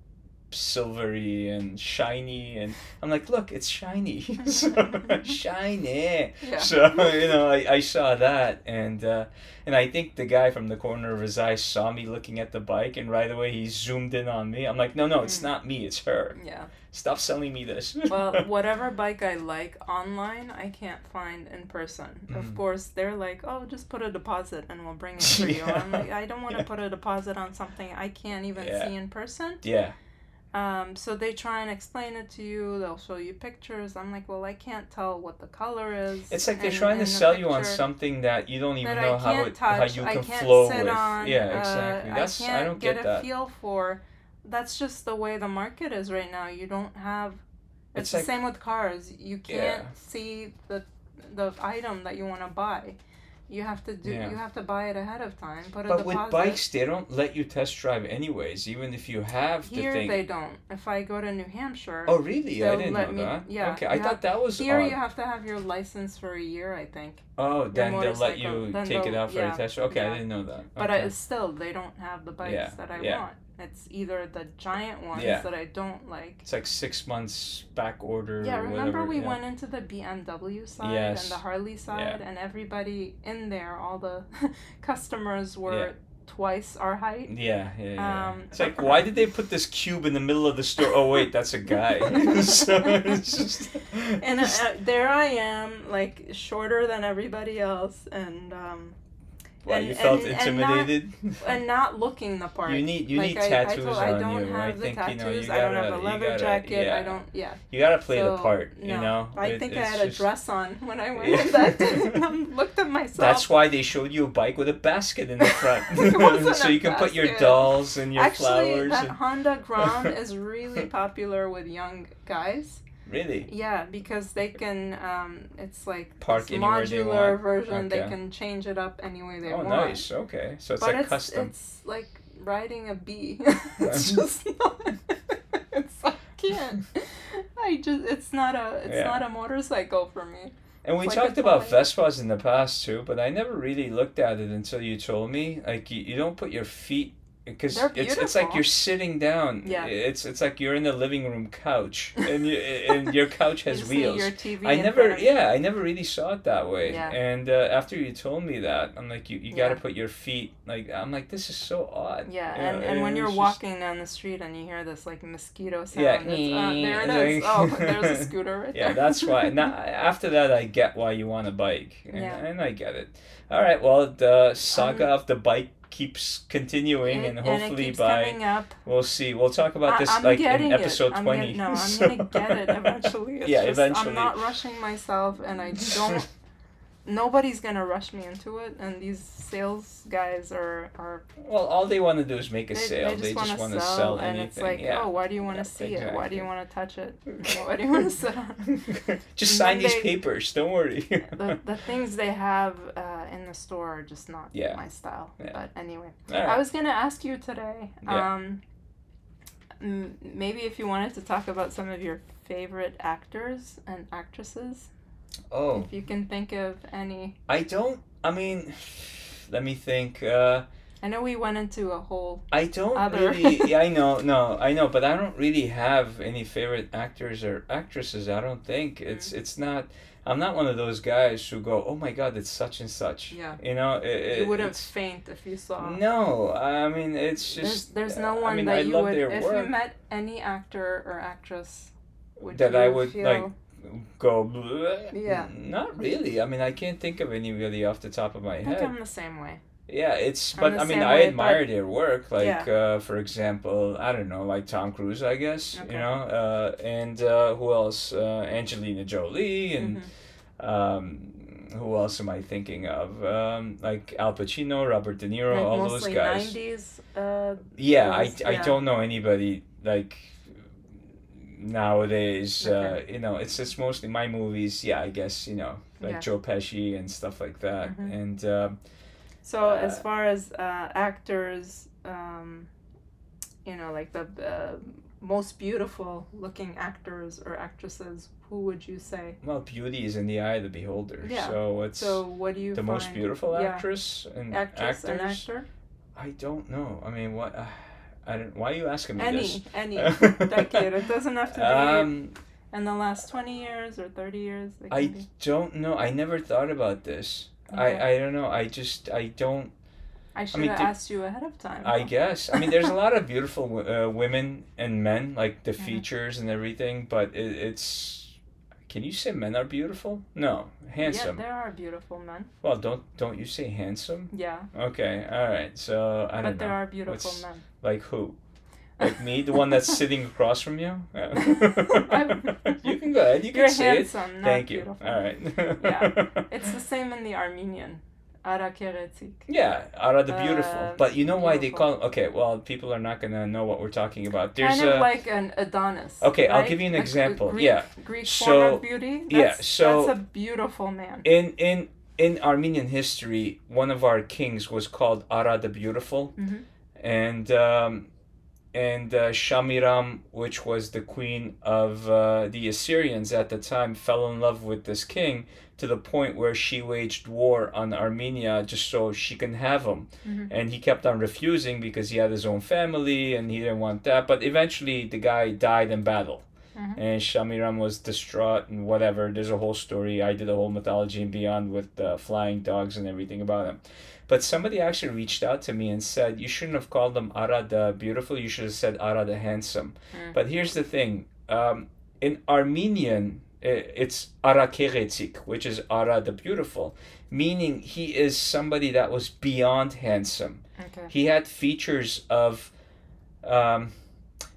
silvery and shiny, and I'm like, look, it's shiny, so, shiny. Yeah. So you know, I, I saw that, and uh, and I think the guy from the corner of his eye saw me looking at the bike, and right away he zoomed in on me. I'm like, no, no, it's Mm. not me, it's her. yeah. Stop selling me this. Well, whatever bike I like online, I can't find in person. Of Mhm. course, they're like, "Oh, just put a deposit and we'll bring it for you." I'm like, I don't want to Yeah. put a deposit on something I can't even Yeah. see in person. yeah, Um, so they try and explain it to you. They'll show you pictures. I'm like, well, I can't tell what the color is. it's like they're in- trying to the sell you on something that you don't even know how it touch. how you I can can't flow sit with. on. yeah, uh, exactly. That's I I, can't don't get, get, a that. feel for. That's just the way the market is right now. You don't have. It's, It's the like- same with cars. You can't Yeah. see the the item that you want to buy. You have to do. Yeah. You have to buy it ahead of time. Put But with bikes, they don't let you test drive anyways, even if you have the Here thing. they don't. If I go to New Hampshire. Oh really? I didn't let know me- that. yeah, Okay, I you thought that was Here odd. you have to have your license for a year, I think. oh, then they'll let you Then take it out for yeah, a test. Okay, yeah. I didn't know that. But. I, still, they don't have the bikes that I yeah. want. It's either the giant ones Yeah. that I don't like. it's like six months back order. Yeah, remember whatever, we yeah. went into the BMW side Yes. and the Harley side, and everybody in there, all the customers were Yeah. twice our height. Yeah, yeah, yeah. Um, it's like, why did they put this cube in the middle of the store? Oh wait, that's a guy. so it's just. And uh, there I am, like shorter than everybody else, and um, Why and- you felt and- and not- intimidated? and not looking the part. You need you like need I, tattoos I, told, I don't you. have I the think tattoos. you know you I gotta don't have a leather gotta jacket. yeah. I don't. Yeah. You gotta play the So, part. You no. know. I It- think I had a dress on when I went Yeah. that and looked at myself. That's why they showed you a bike with a basket in the front, so you can put your dolls and your Actually, flowers. that And... Honda Grom is really popular with young guys. Really? Yeah, because they can. Um, it's like Park this modular version. They can change it up any way they oh, want. Oh, nice. Okay, so it's but like it's custom. it's like riding a bee. it's just not. it's I can't. I just it's not a it's Yeah. not a motorcycle for me. And we like talked about. Vespas in the past too, but I never really looked at it until you told me. Like you, you don't put your feet because it's it's like you're sitting down. Yeah. It's it's like you're in the living room couch, and you and your couch has wheels. Your TV I never, front of you. yeah, I never really saw it that way. Yeah. And uh, after you told me that, I'm like, you, you got to Yeah. put your feet like I'm like, this is so odd. Yeah, You and, know, and when you're just- walking down the street and you hear this like mosquito sound, Yeah, it's, uh, there it is. Oh, there's a scooter right Yeah, there. Yeah, that's why. Now, after that, I get why you want a bike, and, Yeah. and I get it. All right, well, the saga Um, of the bike keeps continuing, and it hopefully keeps by we'll see. We'll talk about this I'm like in getting it. episode I'm twenty. No, I'm So- gonna get it eventually. It's yeah, just, eventually. I'm not rushing myself, and I don't. nobody's gonna rush me into it, and these sales guys are are Well, all they want to do is make a they, sale. they just want to sell, sell and anything. it's like, yeah. oh, why do you want Yeah, to see it? Why do you want to touch it? Why do you want to sit on? Just And sign these they- papers. Don't worry. the, the things they have uh, in the store are just not Yeah. my style. Yeah. But anyway, right. I was gonna ask you today. Yeah. Um, m- maybe if you wanted to talk about some of your favorite actors and actresses, oh, if you can think of any. I don't. I mean, let me think. Uh, I know we went into a whole. I don't Other. really. Yeah, I know. No, I know, but I don't really have any favorite actors or actresses. I don't think Mm. it's it's not. I'm not one of those guys who go, "Oh my God, it's such and such." Yeah. You know, it, You it- wouldn't it's- faint if you saw. No, I mean it's just. there's no I one mean, that I you would, if work. you met any actor or actress, would That you I would, feel, like, Go. "Bleh." Yeah. Not really. I mean, I can't think of any really off the top of my I think head. I'm the same way. Yeah, it's I'm but I mean I way, admire their work. Like Yeah. uh, for example, I don't know, like Tom Cruise, I guess Okay. you know, uh, and uh, who else? Uh, Angelina Jolie and Mhm. um, who else am I thinking of? Um, like Al Pacino, Robert De Niro, Like all those guys. 90s. Uh, Yeah, I, I yeah. don't know anybody like nowadays. Uh, you know, it's just mostly my movies. Yeah, I guess you know, like Yeah. Joe Pesci and stuff like that, Mhm. and. Um, So Uh, as far as uh, actors, um, you know, like the uh, most beautiful looking actors or actresses, who would you say? Well, beauty is in the eye of the beholder. Yeah. So it's So what do you the find? most beautiful yeah. actress and actress actors. and actor? I don't know. I mean, what? Uh, I don't. Why are you asking me Any, this? any decade. It doesn't have to be Um, in the last twenty years or thirty years. I be. don't know. I never thought about this. Okay. I I don't know. I just I don't. I should mean, have asked you ahead of time. I guess. I mean, there's a lot of beautiful uh, women and men, like the Mhm. features and everything. But it, it's. Can you say men are beautiful? No, handsome. Yeah, there are beautiful men. well, don't don't you say handsome? Yeah, Okay, all right. So I don't but know. there are beautiful What's- men. Like who? Like me, the one that's sitting across from you? you can go ahead. You You're can say it. handsome, not Thank you. All right. Yeah. It's the same in the Armenian. Ara Keghetzig. Yeah, Ara the beautiful. Uh, but you know why they beautiful. call? Okay, well, people are not gonna know what we're talking about. There's kind of a like an Adonis. Okay, I'll give you an A- a example. Greek, Yeah. Greek So- form of beauty. yeah, That's, so- that's a beautiful man. in in in Armenian history, one of our kings was called Ara the Beautiful, Mhm. and um, and uh, Shamiram, which was the queen of uh, the Assyrians at the time, fell in love with this king to the point where she waged war on Armenia just so she can have him. Mhm. And he kept on refusing because he had his own family and he didn't want that. But eventually, the guy died in battle. Mhm. And Shamiram was distraught and whatever. There's a whole story. I did a whole mythology and beyond with uh, flying dogs and everything about him. But somebody actually reached out to me and said, You shouldn't have called him Ara the Beautiful. You should have said Ara the Handsome. Mm. But here's the thing um, in Armenian, it's Ara Keghetzig, which is Ara the Beautiful, meaning he is somebody that was beyond handsome Okay. he had features of um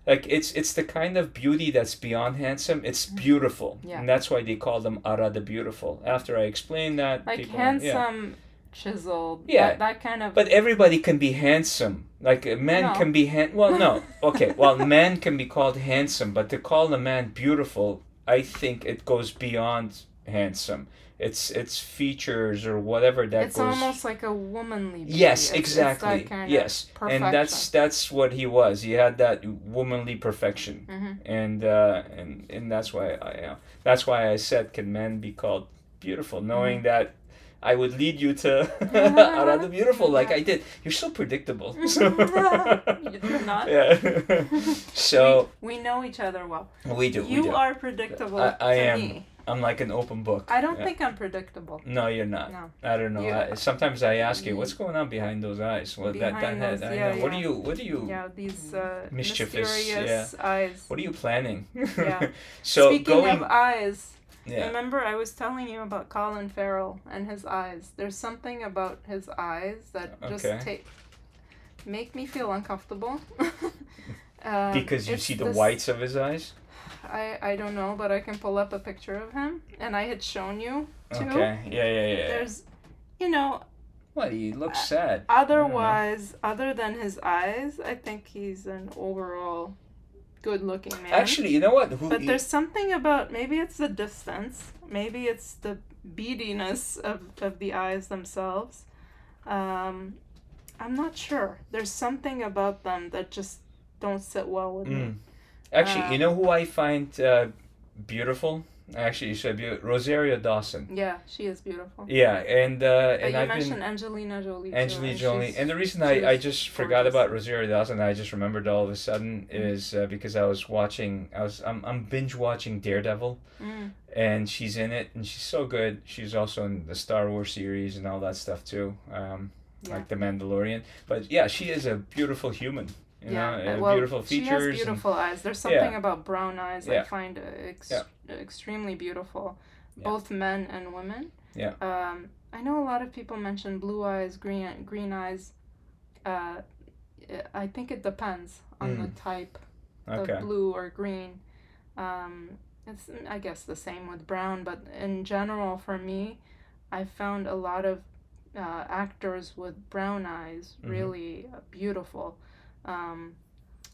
like it's it's the kind of beauty that's beyond handsome it's beautiful Mm-hmm. Yeah. and that's why they call them ara the beautiful after i explained that Like handsome, chiseled. Yeah. That, that kind of. but everybody can be handsome like a man No. can be han- well no okay well man can be called handsome but to call a man beautiful i think it goes beyond handsome it's it's features or whatever that it's goes almost like a womanly. Beauty. Yes, It's- it's exactly. kind of yes, and that's that's what he was. He had that womanly perfection, Mhm. and uh, and and that's why I uh, that's why I said, can men be called beautiful? Knowing Mm-hmm. that. I would lead you to Ara the Beautiful, like I did. You're so predictable. So You're not. Yeah. so We know each other well. we do. you we do. are predictable I- I am. me. I'm like an open book. I don't Yeah. think I'm predictable. No, you're not. No. I don't know. I, sometimes I ask you, what's going on behind those eyes? What that that Behind head? those- I yeah, know. What yeah. you? What do you? Yeah, these uh, Mischievous, mysterious eyes. What are you planning? Yeah. so Speaking going. of eyes, yeah. remember I was telling you about Colin Farrell and his eyes. There's something about his eyes that just take make me feel uncomfortable. uh, Because you see the this- whites of his eyes. I I don't know, but I can pull up a picture of him, and I had shown you too. Okay. Yeah, yeah, yeah. There's, you know, What? He looks sad. Otherwise, other than his eyes, I think he's an overall good-looking man. Actually, you know what? Who? but he- there's something about maybe it's the distance, maybe it's the beadiness of, of the eyes themselves. Um, I'm not sure. There's something about them that just don't sit well with me. Mm. Actually, uh, you know who I find uh, beautiful Actually, you said beau- Rosario Dawson. Yeah, she is beautiful. Yeah, and uh, But and you I've mentioned been Angelina Jolie. Angelina and Jolie, she's- and the reason I, I just forgot about Rosario Dawson, I just remembered all of a sudden Mhm. is uh, because I was watching, I was I'm, I'm binge watching Daredevil, Mm, and she's in it, and she's so good. She's also in the Star Wars series and all that stuff too, um, yeah. like the Mandalorian. But yeah, she is a beautiful human. You yeah, know, uh, uh, well, beautiful She features. has and- beautiful eyes. There's Yeah. something about brown eyes I find ex- Yeah. extremely beautiful, Yeah. both men and women. Yeah. Um, I know a lot of people mention blue eyes, green green eyes. Uh, I think it depends on the type okay. of blue or green. Um, it's I guess the same with brown, but in general, for me, I found a lot of uh, actors with brown eyes Mhm. really uh, beautiful. Um,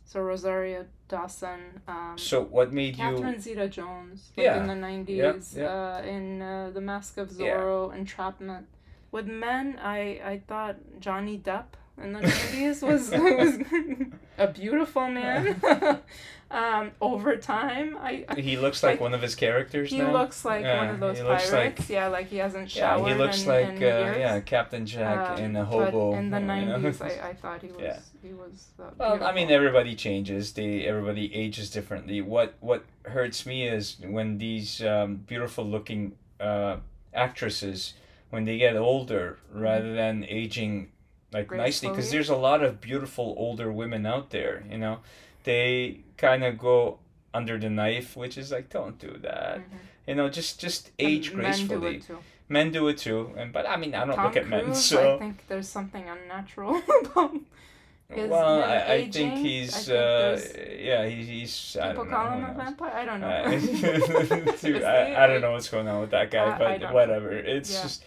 so Rosario Dawson, um, So what made you? Catherine Zeta-Jones, like Yeah. in the nineties, yeah. uh, in uh, The Mask of Yeah. Zorro, Entrapment. With men, I I thought Johnny Depp in the nineties was was a beautiful man. um, over time, I, I He looks like, like, one of his characters he now. looks like one of those pirates. like- yeah, like he hasn't showered. Yeah, showered he looks in, like in uh, years. yeah, Captain Jack Um, in a hobo. But in the you know? nineties, I, I thought he was Yeah. he was. Uh, Well, I mean, everybody changes. They everybody ages differently. What what hurts me is when these um, beautiful looking uh, actresses, when they get older, rather than aging like nicely, because there's a lot of beautiful older women out there. You know, they kind of go under the knife, which is like, don't do that. Mhm. You know, just just And age Men do gracefully. it too. Men do it too, and but I mean, I don't Tom look at men, so. I think there's something unnatural about his- well, I, I think I he's think uh, yeah, he, he's I People don't know. call him a vampire. I don't know. Uh, dude, I, I don't know what's going on with that guy, I- I but whatever. It's yeah. just,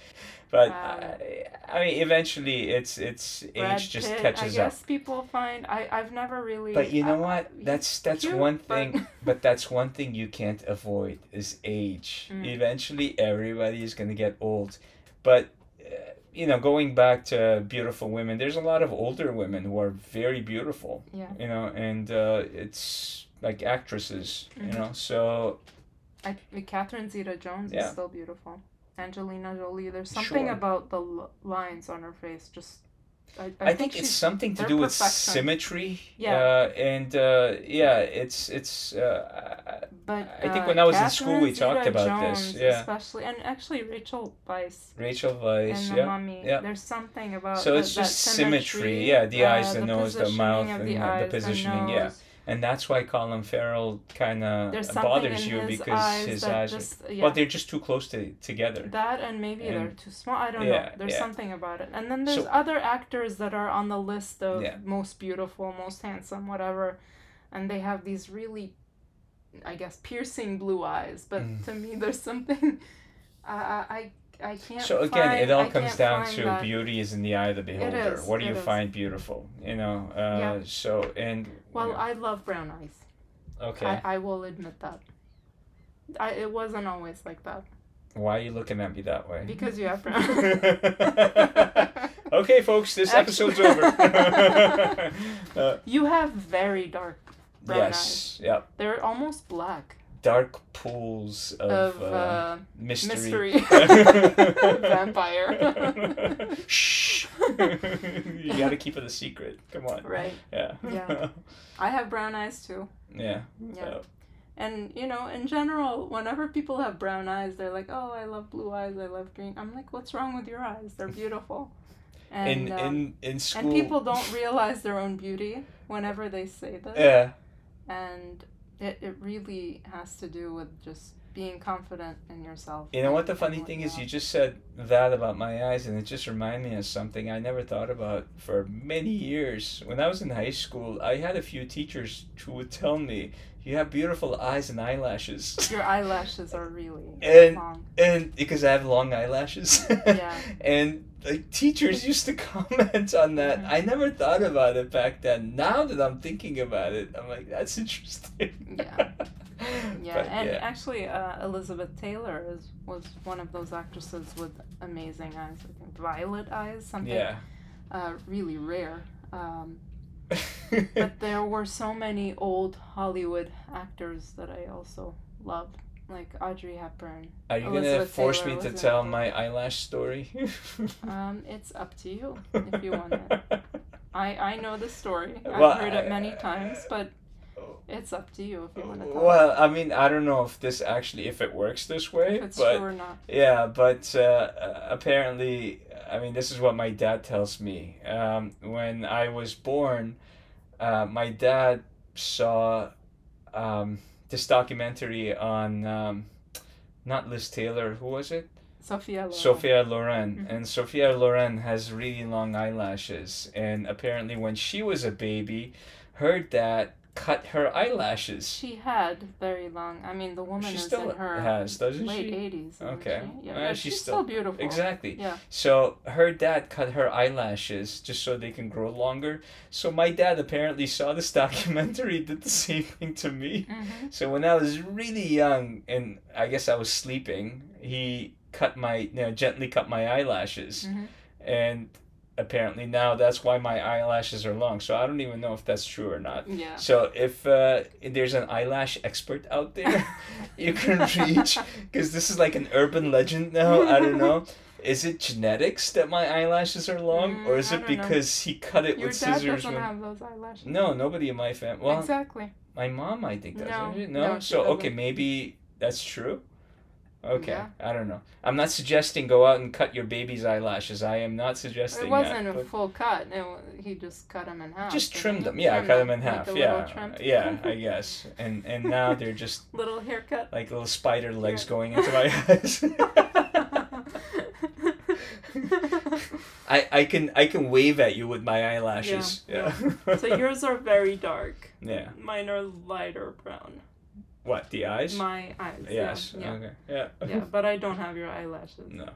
but Um, I, I mean, eventually, it's it's Brad age just Pitt, catches I up. guess people find I I've never really. But you know uh, what? That's that's cute, one thing. But that's one thing you can't avoid is age. Mm. Eventually, everybody is gonna get old. But uh, you know, going back to beautiful women, there's a lot of older women who are very beautiful. Yeah. You know, and uh, it's like actresses. You Mhm. know, so I, Catherine Zeta-Jones Yeah. is still beautiful. Angelina Jolie. There's something Sure. about the l- lines on her face. Just I, I, I, think, it's something to do with perfection. symmetry. Yeah. Uh, and uh, yeah, it's it's. Uh, But I think uh, when I was in Catherine school, we talked about this, yeah. especially, and actually Rachel Weisz Rachel Weisz, yeah. Mummy. yeah. There's something about So the- it's just symmetry, yeah, the eyes, the nose, the mouth, and the, the positioning, the yeah. And that's why Colin Farrell kind of bothers you his because his eyes. just are, yeah. Well, they're just too close to together. That and maybe they're too small. I don't Yeah, know. There's yeah. something about it. And then there's So- other actors that are on the list of most beautiful, most handsome, whatever, and they have these really, I guess, piercing blue eyes. But Mm. to me, there's something. I I I can't. So again, find, it all I comes down to that- beauty is in the eye of the beholder. is, what do you is. find beautiful? You know. Uh, Yeah. So and. Well, yeah. I love brown eyes. okay. I, I will admit that. I, it wasn't always like that Why are you looking at me that way? because you have brown. okay, folks, this episode's over. uh, you have very dark brown eyes. yes, yep. They're almost black. Dark pools of, Of uh, uh, mystery. mystery vampire. Shh. you gotta keep it a secret. Come on. right. Yeah. Yeah. I have brown eyes too. yeah. Yeah. So, And you know, in general, whenever people have brown eyes, they're like, "Oh, I love blue eyes. I love green." I'm like, "What's wrong with your eyes? They're beautiful." And in um, in in school. and people don't realize their own beauty whenever they say this. Yeah. And it, it really has to do with just being confident in yourself. You know what the funny thing is? You just said that about my eyes, and it just reminded me of something I never thought about for many years. When I was in high school, I had a few teachers who would tell me, "You have beautiful eyes and eyelashes." Your eyelashes are really And- long. and because I have long eyelashes. Yeah. and like teachers used to comment on that. Mhm. I never thought about it back then. Now that I'm thinking about it, I'm like, that's interesting. Yeah. Yeah, But, and yeah. actually, uh, Elizabeth Taylor is was one of those actresses with amazing eyes. I think violet eyes, something yeah. uh, really rare. Um, but there were so many old Hollywood actors that I also loved, like Audrey Hepburn. Are you gonna force Taylor me was to tell it. my eyelash story? Um, it's up to you if you want it. I I know the story. I've Well, heard it many times, but it's up to you if you want to tell. Well, I mean, I don't know if this actually if it works this way, if it's but true or not. yeah, but uh, uh, apparently, I mean, this is what my dad tells me. Um, when I was born, uh, my dad saw um, this documentary on um, not Liz Taylor. Who was it? Sophia Loren. Sophia Loren. Mhm. And Sophia Loren has really long eyelashes. And apparently, when she was a baby, her dad cut her eyelashes. She had very long. I mean, the woman She is still in her has, doesn't late she? eighties. Okay. She? Yeah, Uh, she's she's, still- still, beautiful. Exactly. Yeah. So her dad cut her eyelashes just so they can grow longer. So my dad apparently saw this documentary, did the same thing to me. hmm So when I was really young and I guess I was sleeping, he cut my you know, gently cut my eyelashes. hmm And apparently now that's why my eyelashes are long. So I don't even know if that's true or not. Yeah. So if uh, there's an eyelash expert out there, you can reach because this is like an urban legend now. I don't know. Is it genetics that my eyelashes are long, or Mm, is it don't know. because he cut it Your with dad scissors? doesn't When... have those eyelashes. No, nobody in my family. Well, exactly. my mom, I think, does. No, no, No. so okay, maybe that's true. Okay, Yeah. I don't know. I'm not suggesting go out and cut your baby's eyelashes. I am not suggesting It wasn't that. a full cut. It, he just cut them in half. just trimmed them. Yeah, Trimmed cut them in like half. a yeah, yeah, I guess. And and now they're just little haircut. like little spider legs Yeah. going into my eyes. I, I can I can wave at you with my eyelashes. Yeah, Yeah. so yours are very dark. Yeah. Mine are lighter brown. What the eyes? My eyes. yes. Yeah. Okay. Yeah. Yeah. but I don't have your eyelashes. No.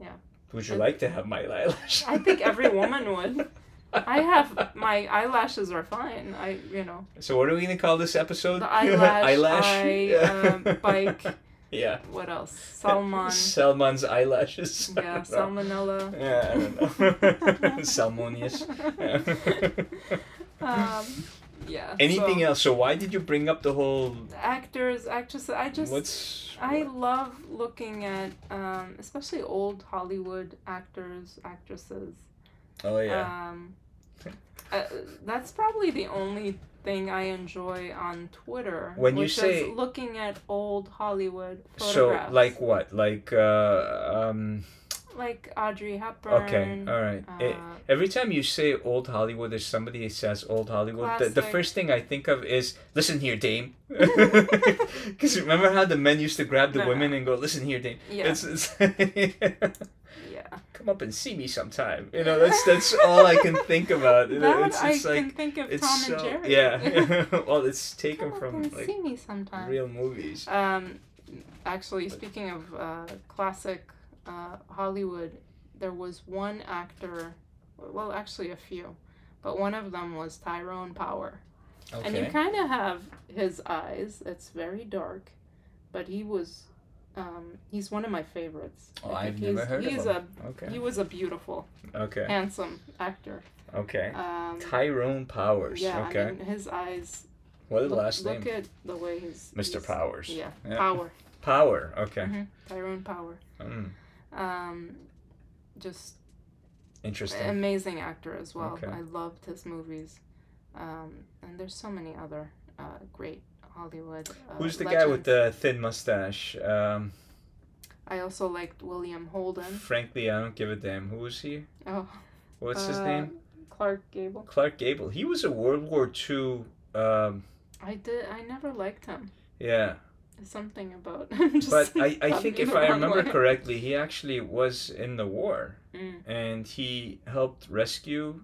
Yeah. Would you like to have my eyelashes? I think every woman would. I have my eyelashes are fine. I you know So what are we gonna call this episode? the eyelash, eyelash. eye, um, bike. Yeah. What else? Salmon. Salmon's eyelashes. Yeah, salmonella. Yeah, I don't know. Salmonius. um, yeah. Anything so, else? So why did you bring up the whole? Actors, actresses. I just What's? I love looking at um, especially old Hollywood actors, actresses. Oh yeah. Um, uh, that's probably the only thing I enjoy on Twitter. When you say- is looking at old Hollywood so like what? Like uh um. Like Audrey Hepburn. Okay. All right. uh, It- every time you say old Hollywood, or somebody says old Hollywood, the, the first thing I think of is listen here, Dame. Because remember how the men used to grab the No. women and go, listen here, Dame. Yeah. It's, it's yeah. come up and see me sometime. You know, that's that's all I can think about. That it's, I like can think of it's Tom so and Jerry. yeah. well, it's taken Come from like see me sometime. real movies. Um, actually, speaking of uh, classic uh, Hollywood, there was one actor, well, actually a few, but one of them was Tyrone Power. And you kind of have his eyes. It's very dark, but he was, um, he's one of my favorites. Oh, I've never he's, heard of him. a Okay. he was a beautiful, Okay. handsome actor. Okay. Um, Tyrone Powers. yeah, okay. I mean his eyes. what is the look, last look name? at the way he's Mr. he's- Powers. Yeah, Yeah. Power. Power. Okay. hmm Tyrone Power. Mm, Um, just interesting. amazing actor as well. Okay. I loved his movies. Um, and there's so many other uh, great Hollywood. Uh, Who's the guy with the thin mustache? Um, I also liked William Holden. frankly, I don't give a damn. Who was he? Oh, What's his uh, name? Clark Gable. Clark Gable. He was a World War II. Um, I did. I never liked him. yeah, something about. but I, I think if I remember correctly, he actually was in the war Mm. and he helped rescue.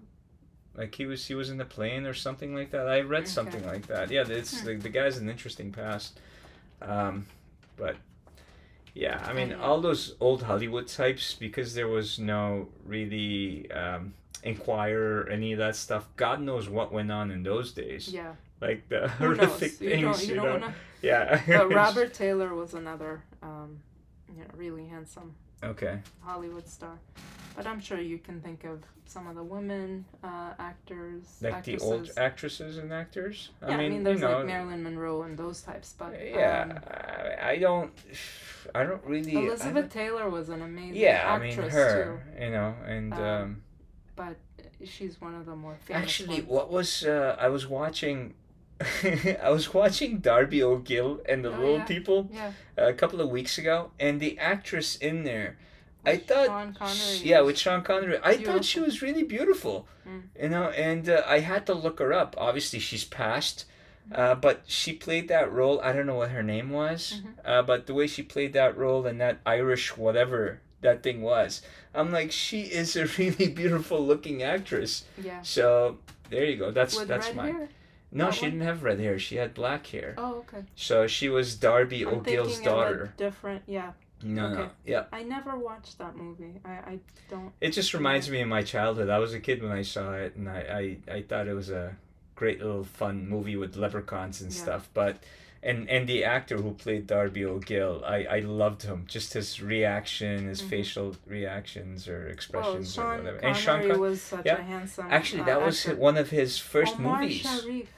Like he was, he was in the plane or something like that. I read Okay. something like that. Yeah, it's Hmm. the, the guy's an interesting past, um, but yeah, I mean all those old Hollywood types because there was no really um, Enquirer or any of that stuff. God knows what went on in those days. Yeah. Like the horrific knows? You things, don't. You, you, don't know. know. Yeah. But Robert Taylor was another, um, you know, really handsome Okay. Hollywood star. But I'm sure you can think of some of the women uh, actors, Like actresses. the old actresses and actors. yeah, I mean, you there's know, like Marilyn Monroe and those types, but Yeah, um, I, I don't. I don't really. Elizabeth don't- Taylor was an amazing yeah, I actress mean her. You know, and Um, um, but she's one of the more famous actually, ones. what was uh, I was watching. I was watching Darby O'Gill and the Oh, Little yeah. People Yeah, a couple of weeks ago, and the actress in there, I thought, Sean Connery. yeah, with Sean Connery, I thought she was really beautiful, Mm. you know, and uh, I had to look her up. Obviously, she's passed, uh, but she played that role. I don't know what her name was, Mhm. uh, but the way she played that role and that Irish whatever that thing was, I'm like, she is a really beautiful looking actress. yeah. So there you go. That's With that's mine. hair. No, That she one? didn't have red hair. She had black hair. Oh, okay. So she was Darby I'm O'Gill's daughter. different. Yeah, No, no, Okay. yeah. I never watched that movie. I, I don't. It just reminds me of my childhood. I was a kid when I saw it, and I, I, I thought it was a great little fun movie with leprechauns and Yeah. stuff. But and and the actor who played Darby O'Gill, I, I loved him. Just his reaction, his Mhm. facial reactions or Well, expressions or whatever. Connery and Sean Con- was such yeah. a handsome. actually, uh, that was actor. one of his first Omar movies. Sharif.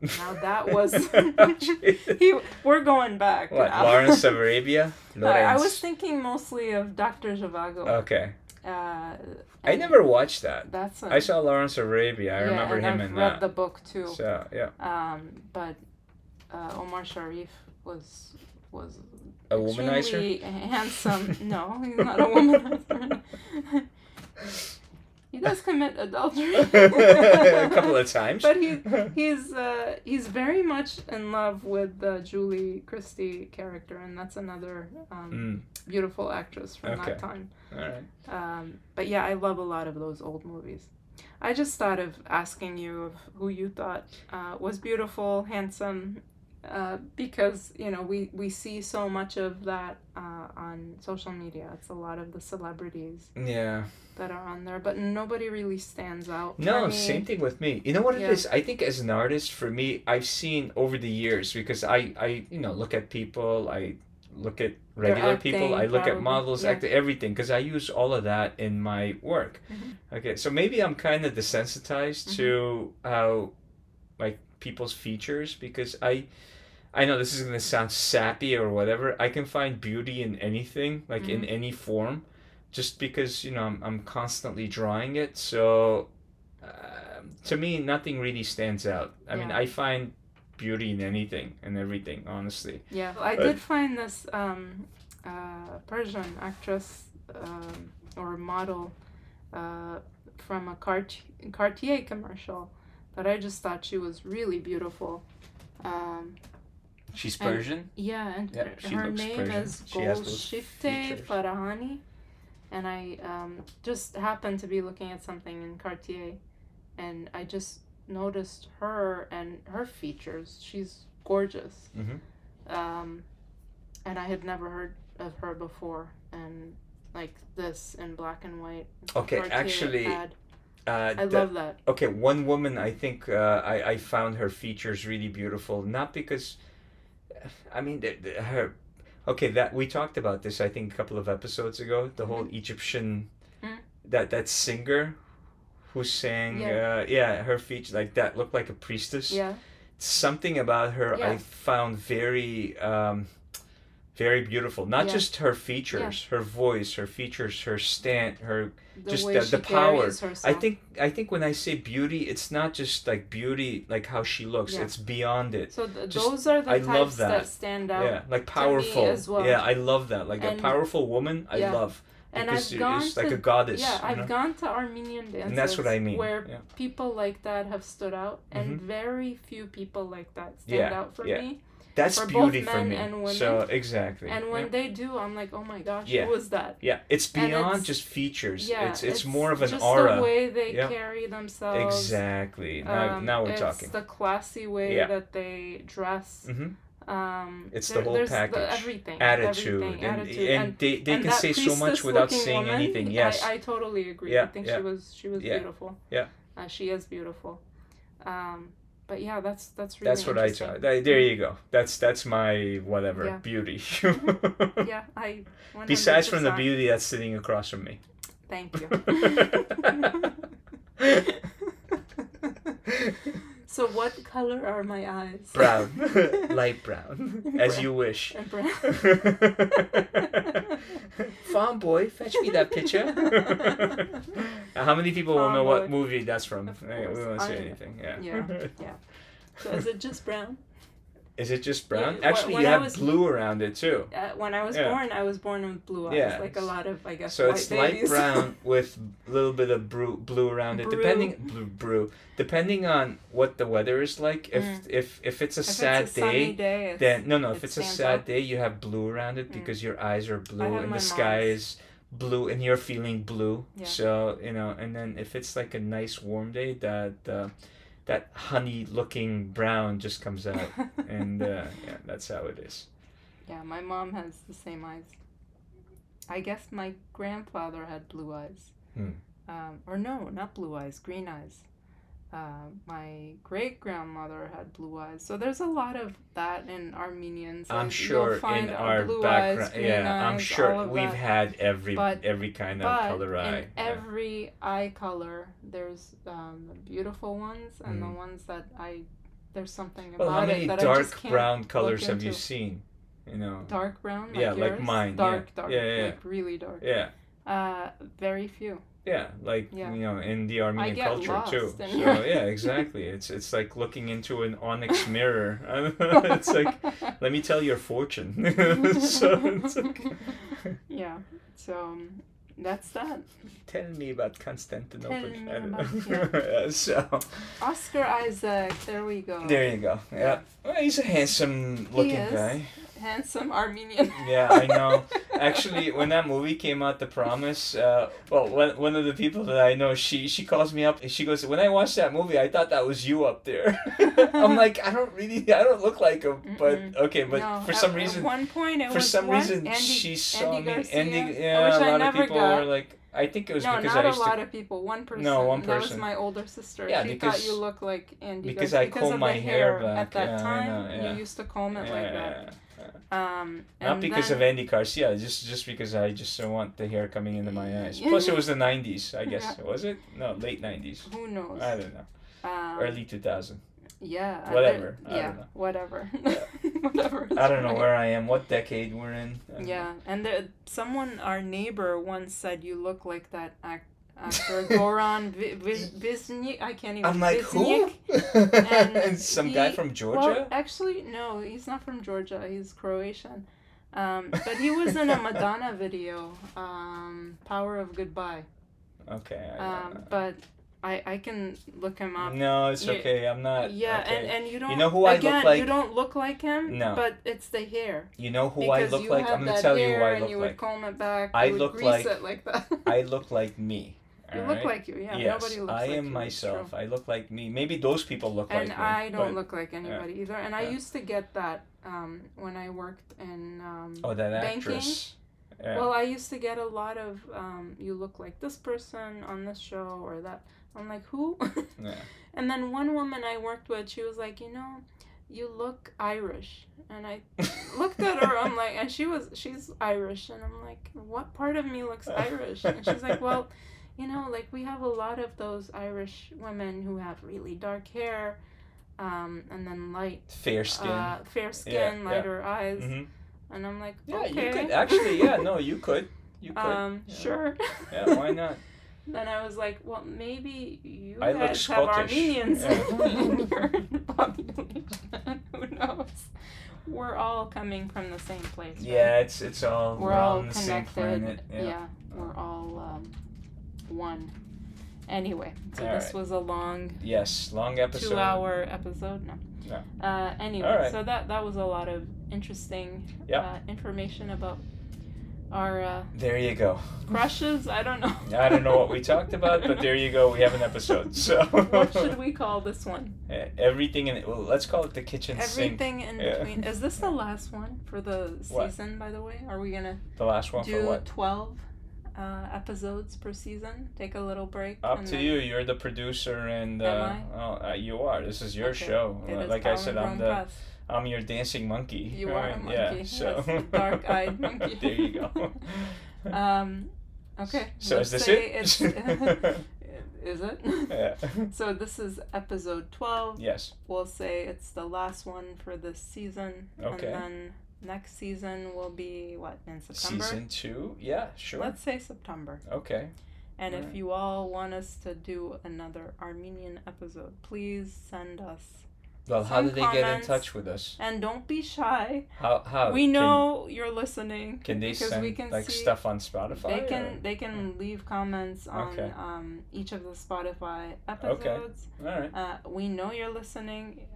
Now that was. He, we're going back. what now. Lawrence of Arabia? I, I was thinking mostly of Doctor Zhivago. Okay, uh, I never watched that. That's a, I saw Lawrence of Arabia. I yeah, remember him I've in read that. the book too. So yeah, Um, but uh, Omar Sharif was was a womanizer. handsome. no, he's not a womanizer. He does commit adultery. a couple of times. But he he's uh, he's very much in love with the Julie Christie character, and that's another um, Mm, beautiful actress from Okay. that time. all right. Um, but yeah, I love a lot of those old movies. I just thought of asking you of who you thought uh, was beautiful, handsome, uh, because you know we we see so much of that uh, on social media. It's a lot of the celebrities Yeah. that are on there, but nobody really stands out. No, same thing with me. You know what Yeah. it is? I think as an artist, for me, I've seen over the years because I, I, you know, look at people. I look at regular people. I look at probably. models, Yeah. act everything because I use all of that in my work. Mhm. Okay, so maybe I'm kind of desensitized Mm-hmm. to how, like people's features because I. I know this is gonna sound sappy or whatever. I can find beauty in anything, like in Mm-hmm. any form, just because you know I'm, I'm constantly drawing it. So, um to me, nothing really stands out. I mean, I find beauty in anything and everything, honestly. Yeah, I But- did find this um, uh, Persian actress um, or model uh, from a Cart- Cartier commercial that I just thought she was really beautiful. Um, She's And- Persian. yeah, and Yeah, her, her name Persian. is She has those Golshifteh. Farahani, and I um, just happened to be looking at something in Cartier, and I just noticed her and her features. She's gorgeous. Mhm. Um, and I had never heard of her before, and like this in black and white. Okay, Cartier actually, ad. Uh, I the- love that. okay, one woman I think uh, I I found her features really beautiful. Not because, I mean, the, the, her. Okay, that we talked about this I think a couple of episodes ago. The whole Egyptian, Mhm. that that singer, who sang Yeah. uh, yeah her features like that looked like a priestess. Yeah, Something about her I found very. Um, very beautiful. Not Yeah. just her features, her voice, her features, her stand, her the Just the- the power. I think I think when I say beauty, it's not just like beauty, like how she looks. Yeah. It's beyond it. so. Th- just- those are the I types love that. that. stand out. yeah, like powerful. as well. Yeah, I love that. Like And- a powerful woman, I Yeah. love And because I've gone it's like to- a goddess. Yeah, I've know? gone to Armenian dances. and that's what I mean. Where yeah. people like that have stood out, and Mhm. very few people like that stand Yeah, out for yeah. me. That's for beauty for me. and women. So exactly. And when yeah. they do, I'm like, oh my gosh, Yeah. who was that? yeah, it's beyond it's- just features. Yeah, it's, it's more of an just aura. the way they Yeah. carry themselves. Exactly. Now, Um, now we're it's talking. It's the classy way Yeah. that they dress. hmm Um, It's the whole there's the package. everything, Attitude, everything, and, attitude, and, they, they and can say so much without saying woman, anything. Yes. I, I totally agree. Yeah, I think yeah. she was she was beautiful. yeah. Uh, she is beautiful. Um, but yeah, that's that's really That's what I try. There you go. That's that's my whatever Yeah. beauty. Yeah, I. Besides from the beauty that's sitting across from me. Thank you. so, what color are my eyes? brown, light brown, as you wish. And brown. Farm boy, fetch me that picture. How many people will Farm know what movie that's from? Of we course. won't say I- anything. Yeah. Yeah, yeah. So is it just brown? Is it just brown? Yeah, Actually, you have was- blue around it too. Uh, when I was Yeah. born, I was born with blue eyes, Yeah. like a lot of, I guess, So it's light brown with a little bit of blue, blue around it. Brew. Depending blue, brew. Depending on what the weather is like. If Mm. if if it's a if sad it's a day, day, then no no. If it's a sad out. day, you have blue around it Mm. because your eyes are blue and the sky mom's. is blue and you're feeling blue. So you know, and then if it's like a nice warm day, that uh, that honey looking brown just comes out, and uh, yeah, that's how it is. yeah, my mom has the same eyes. I guess my grandfather had blue eyes. Hmm. Um, or no, not blue eyes, green eyes. Uh, my great grandmother had blue eyes. So there's a lot of that in Armenians. I'm like, sure in uh, our background, eyes, yeah, I'm sure we've that. had every But- every kind of color eye. in yeah. every eye color, there's um, the beautiful ones and the Mm. ones that I there's something Well, about how many it that I just dark brown colors have you seen? You know. Dark brown, like Yeah, like yours? mine, yeah. Dark, dark, Yeah, yeah, yeah. like really dark. Yeah, Uh, very few. Yeah, like Yeah. you know, in the Armenian culture too. So yeah, exactly. It's it's like looking into an onyx mirror. it's like let me tell your fortune. so like, yeah. So um, that's that. tell me about Constantinople. Me about- so Oscar Isaac. There we go. there you go. Yeah, well, he's a handsome looking guy. Handsome Armenian. Yeah, I know. Actually, when that movie came out, The Promise, uh, well, one, one of the people that I know, she she calls me up and she goes, "When I watched that movie, I thought that was you up there." I'm like, I don't really, I don't look like him, but Mm-mm. okay, but No, for some at reason, one point it for some reason, Andy, she saw Andy me. Garcia? Andy, yeah, a lot of people got. were like, I think it was no, because not I a used lot to, of people. One person. No, one person. That was my older sister. Yeah, she because- thought you looked like Andy. because. I because comb my hair At that Yeah, time, know, yeah. you used to comb it yeah, like that. yeah, yeah. Um, Not because then, of Andy Garcia, just just because I just don't want the hair coming into my eyes. Plus, it was the '90s, I guess. Was it? No, late '90s. Who knows? I don't know. Um, Early 2000. Yeah. Whatever, I yeah. Whatever. Whatever. I don't know right. where I am, what decade we're in. Yeah, and there, someone, our neighbor, once said you look like that act, actor Goran Vi- Vi- Visnik. I can't even. I'm like, who? And some guy he- from Well, Georgia? actually, no, he's not from Georgia. He's Croatian. Um, but he was in a Madonna video, um, "Power of Goodbye." okay. I Um, but I I can look him up. no, it's yeah, okay. I'm not. Yeah, okay. and, and you don't. You know who I look again, like? You don't look like him. No. But it's the hair. you know who because I look you like? I'm to tell you who I and look you would like. comb it back. I you would look grease like- it like that. I look like me. you alright? look like you. Yeah. yes, Nobody looks I like am you, myself. I look like me. Maybe those people look And like me. And I don't but- look like anybody either. And I used to get that um, when I worked in. Um, Oh, that banking. actress. Yeah. Well, I used to get a lot of um, you look like this person on this show or that. I'm like, who? yeah. And then one woman I worked with, she was like, you know, you look Irish. And I looked at her, I'm like, and she was, she's Irish. And I'm like, what part of me looks Irish? And she's like, well, you know, like we have a lot of those Irish women who have really dark hair um, and then light, Fair skin. uh, fair skin, yeah. lighter eyes. hmm And I'm like, Yeah, okay. you could actually. Yeah, no, you could. You could. Um, yeah. sure. Yeah, why not? Then I was like, well, maybe you I guys have Armenians Yeah. in your population. Who knows? We're all coming from the same place. right? Yeah, it's it's all We're all on the same connected. planet. Yeah. we're all um, one. Anyway, so All this right. was a long Yes, long episode. two-hour episode. No. No. Uh, anyway, right. so that that was a lot of interesting Yep. uh, information about our uh, There you go. crushes. I don't know. I don't know what we talked about, but there you go. We have an episode. So what should we call this one? Everything in it. Well, let's call it the kitchen sink. Everything in Yeah. between. Is this the last one for the What? season? By the way, are we gonna The last one do for what? twelve uh, episodes per season? Take a little break. Up to then- you. You're the producer, and uh, oh, uh, you are. This is your Okay. show. Uh, is like I said, I'm the Press. I'm your dancing monkey. You are a monkey, Yeah. So dark-eyed monkey. there you go. Um, okay. so let's is this it? It's, is it? yeah. So this is episode 12. Yes. We'll say it's the last one for this season. Okay. And then next season will be what, in September? Season two. Yeah. Sure. Let's say September. Okay. And if Alright. you all want us to do another Armenian episode, please send us. Well, how do they get in touch with us? And don't be shy. How how we can- know you're listening. Can, they because send we can like see stuff on Spotify? They or- can they can leave comments on Okay. um, each of the Spotify episodes. Okay. All right. Uh, we know you're listening.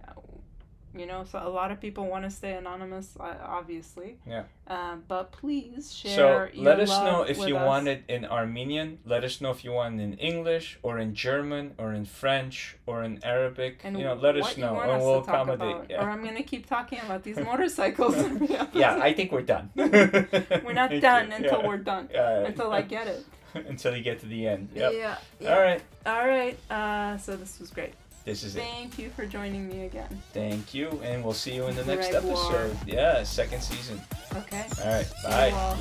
You know, so a lot of people want to stay anonymous, obviously. Yeah. Uh, but please share. So let us know if you us. want it in Armenian. Let us know if you want it in English or in German or in French or in Arabic. and you know, let us know and we'll accommodate. Yeah. Or I'm gonna keep talking about these motorcycles. yeah, I think we're done. we're not done you. until Yeah. we're done. Until I get it. until you get to the end. Yep. Yeah. yeah. All right. All right. Uh, so this was great. This is it. Thank you for joining me again. Thank you, and we'll see you in the next war. episode. Yeah, second season. Okay. All right. Bye. all.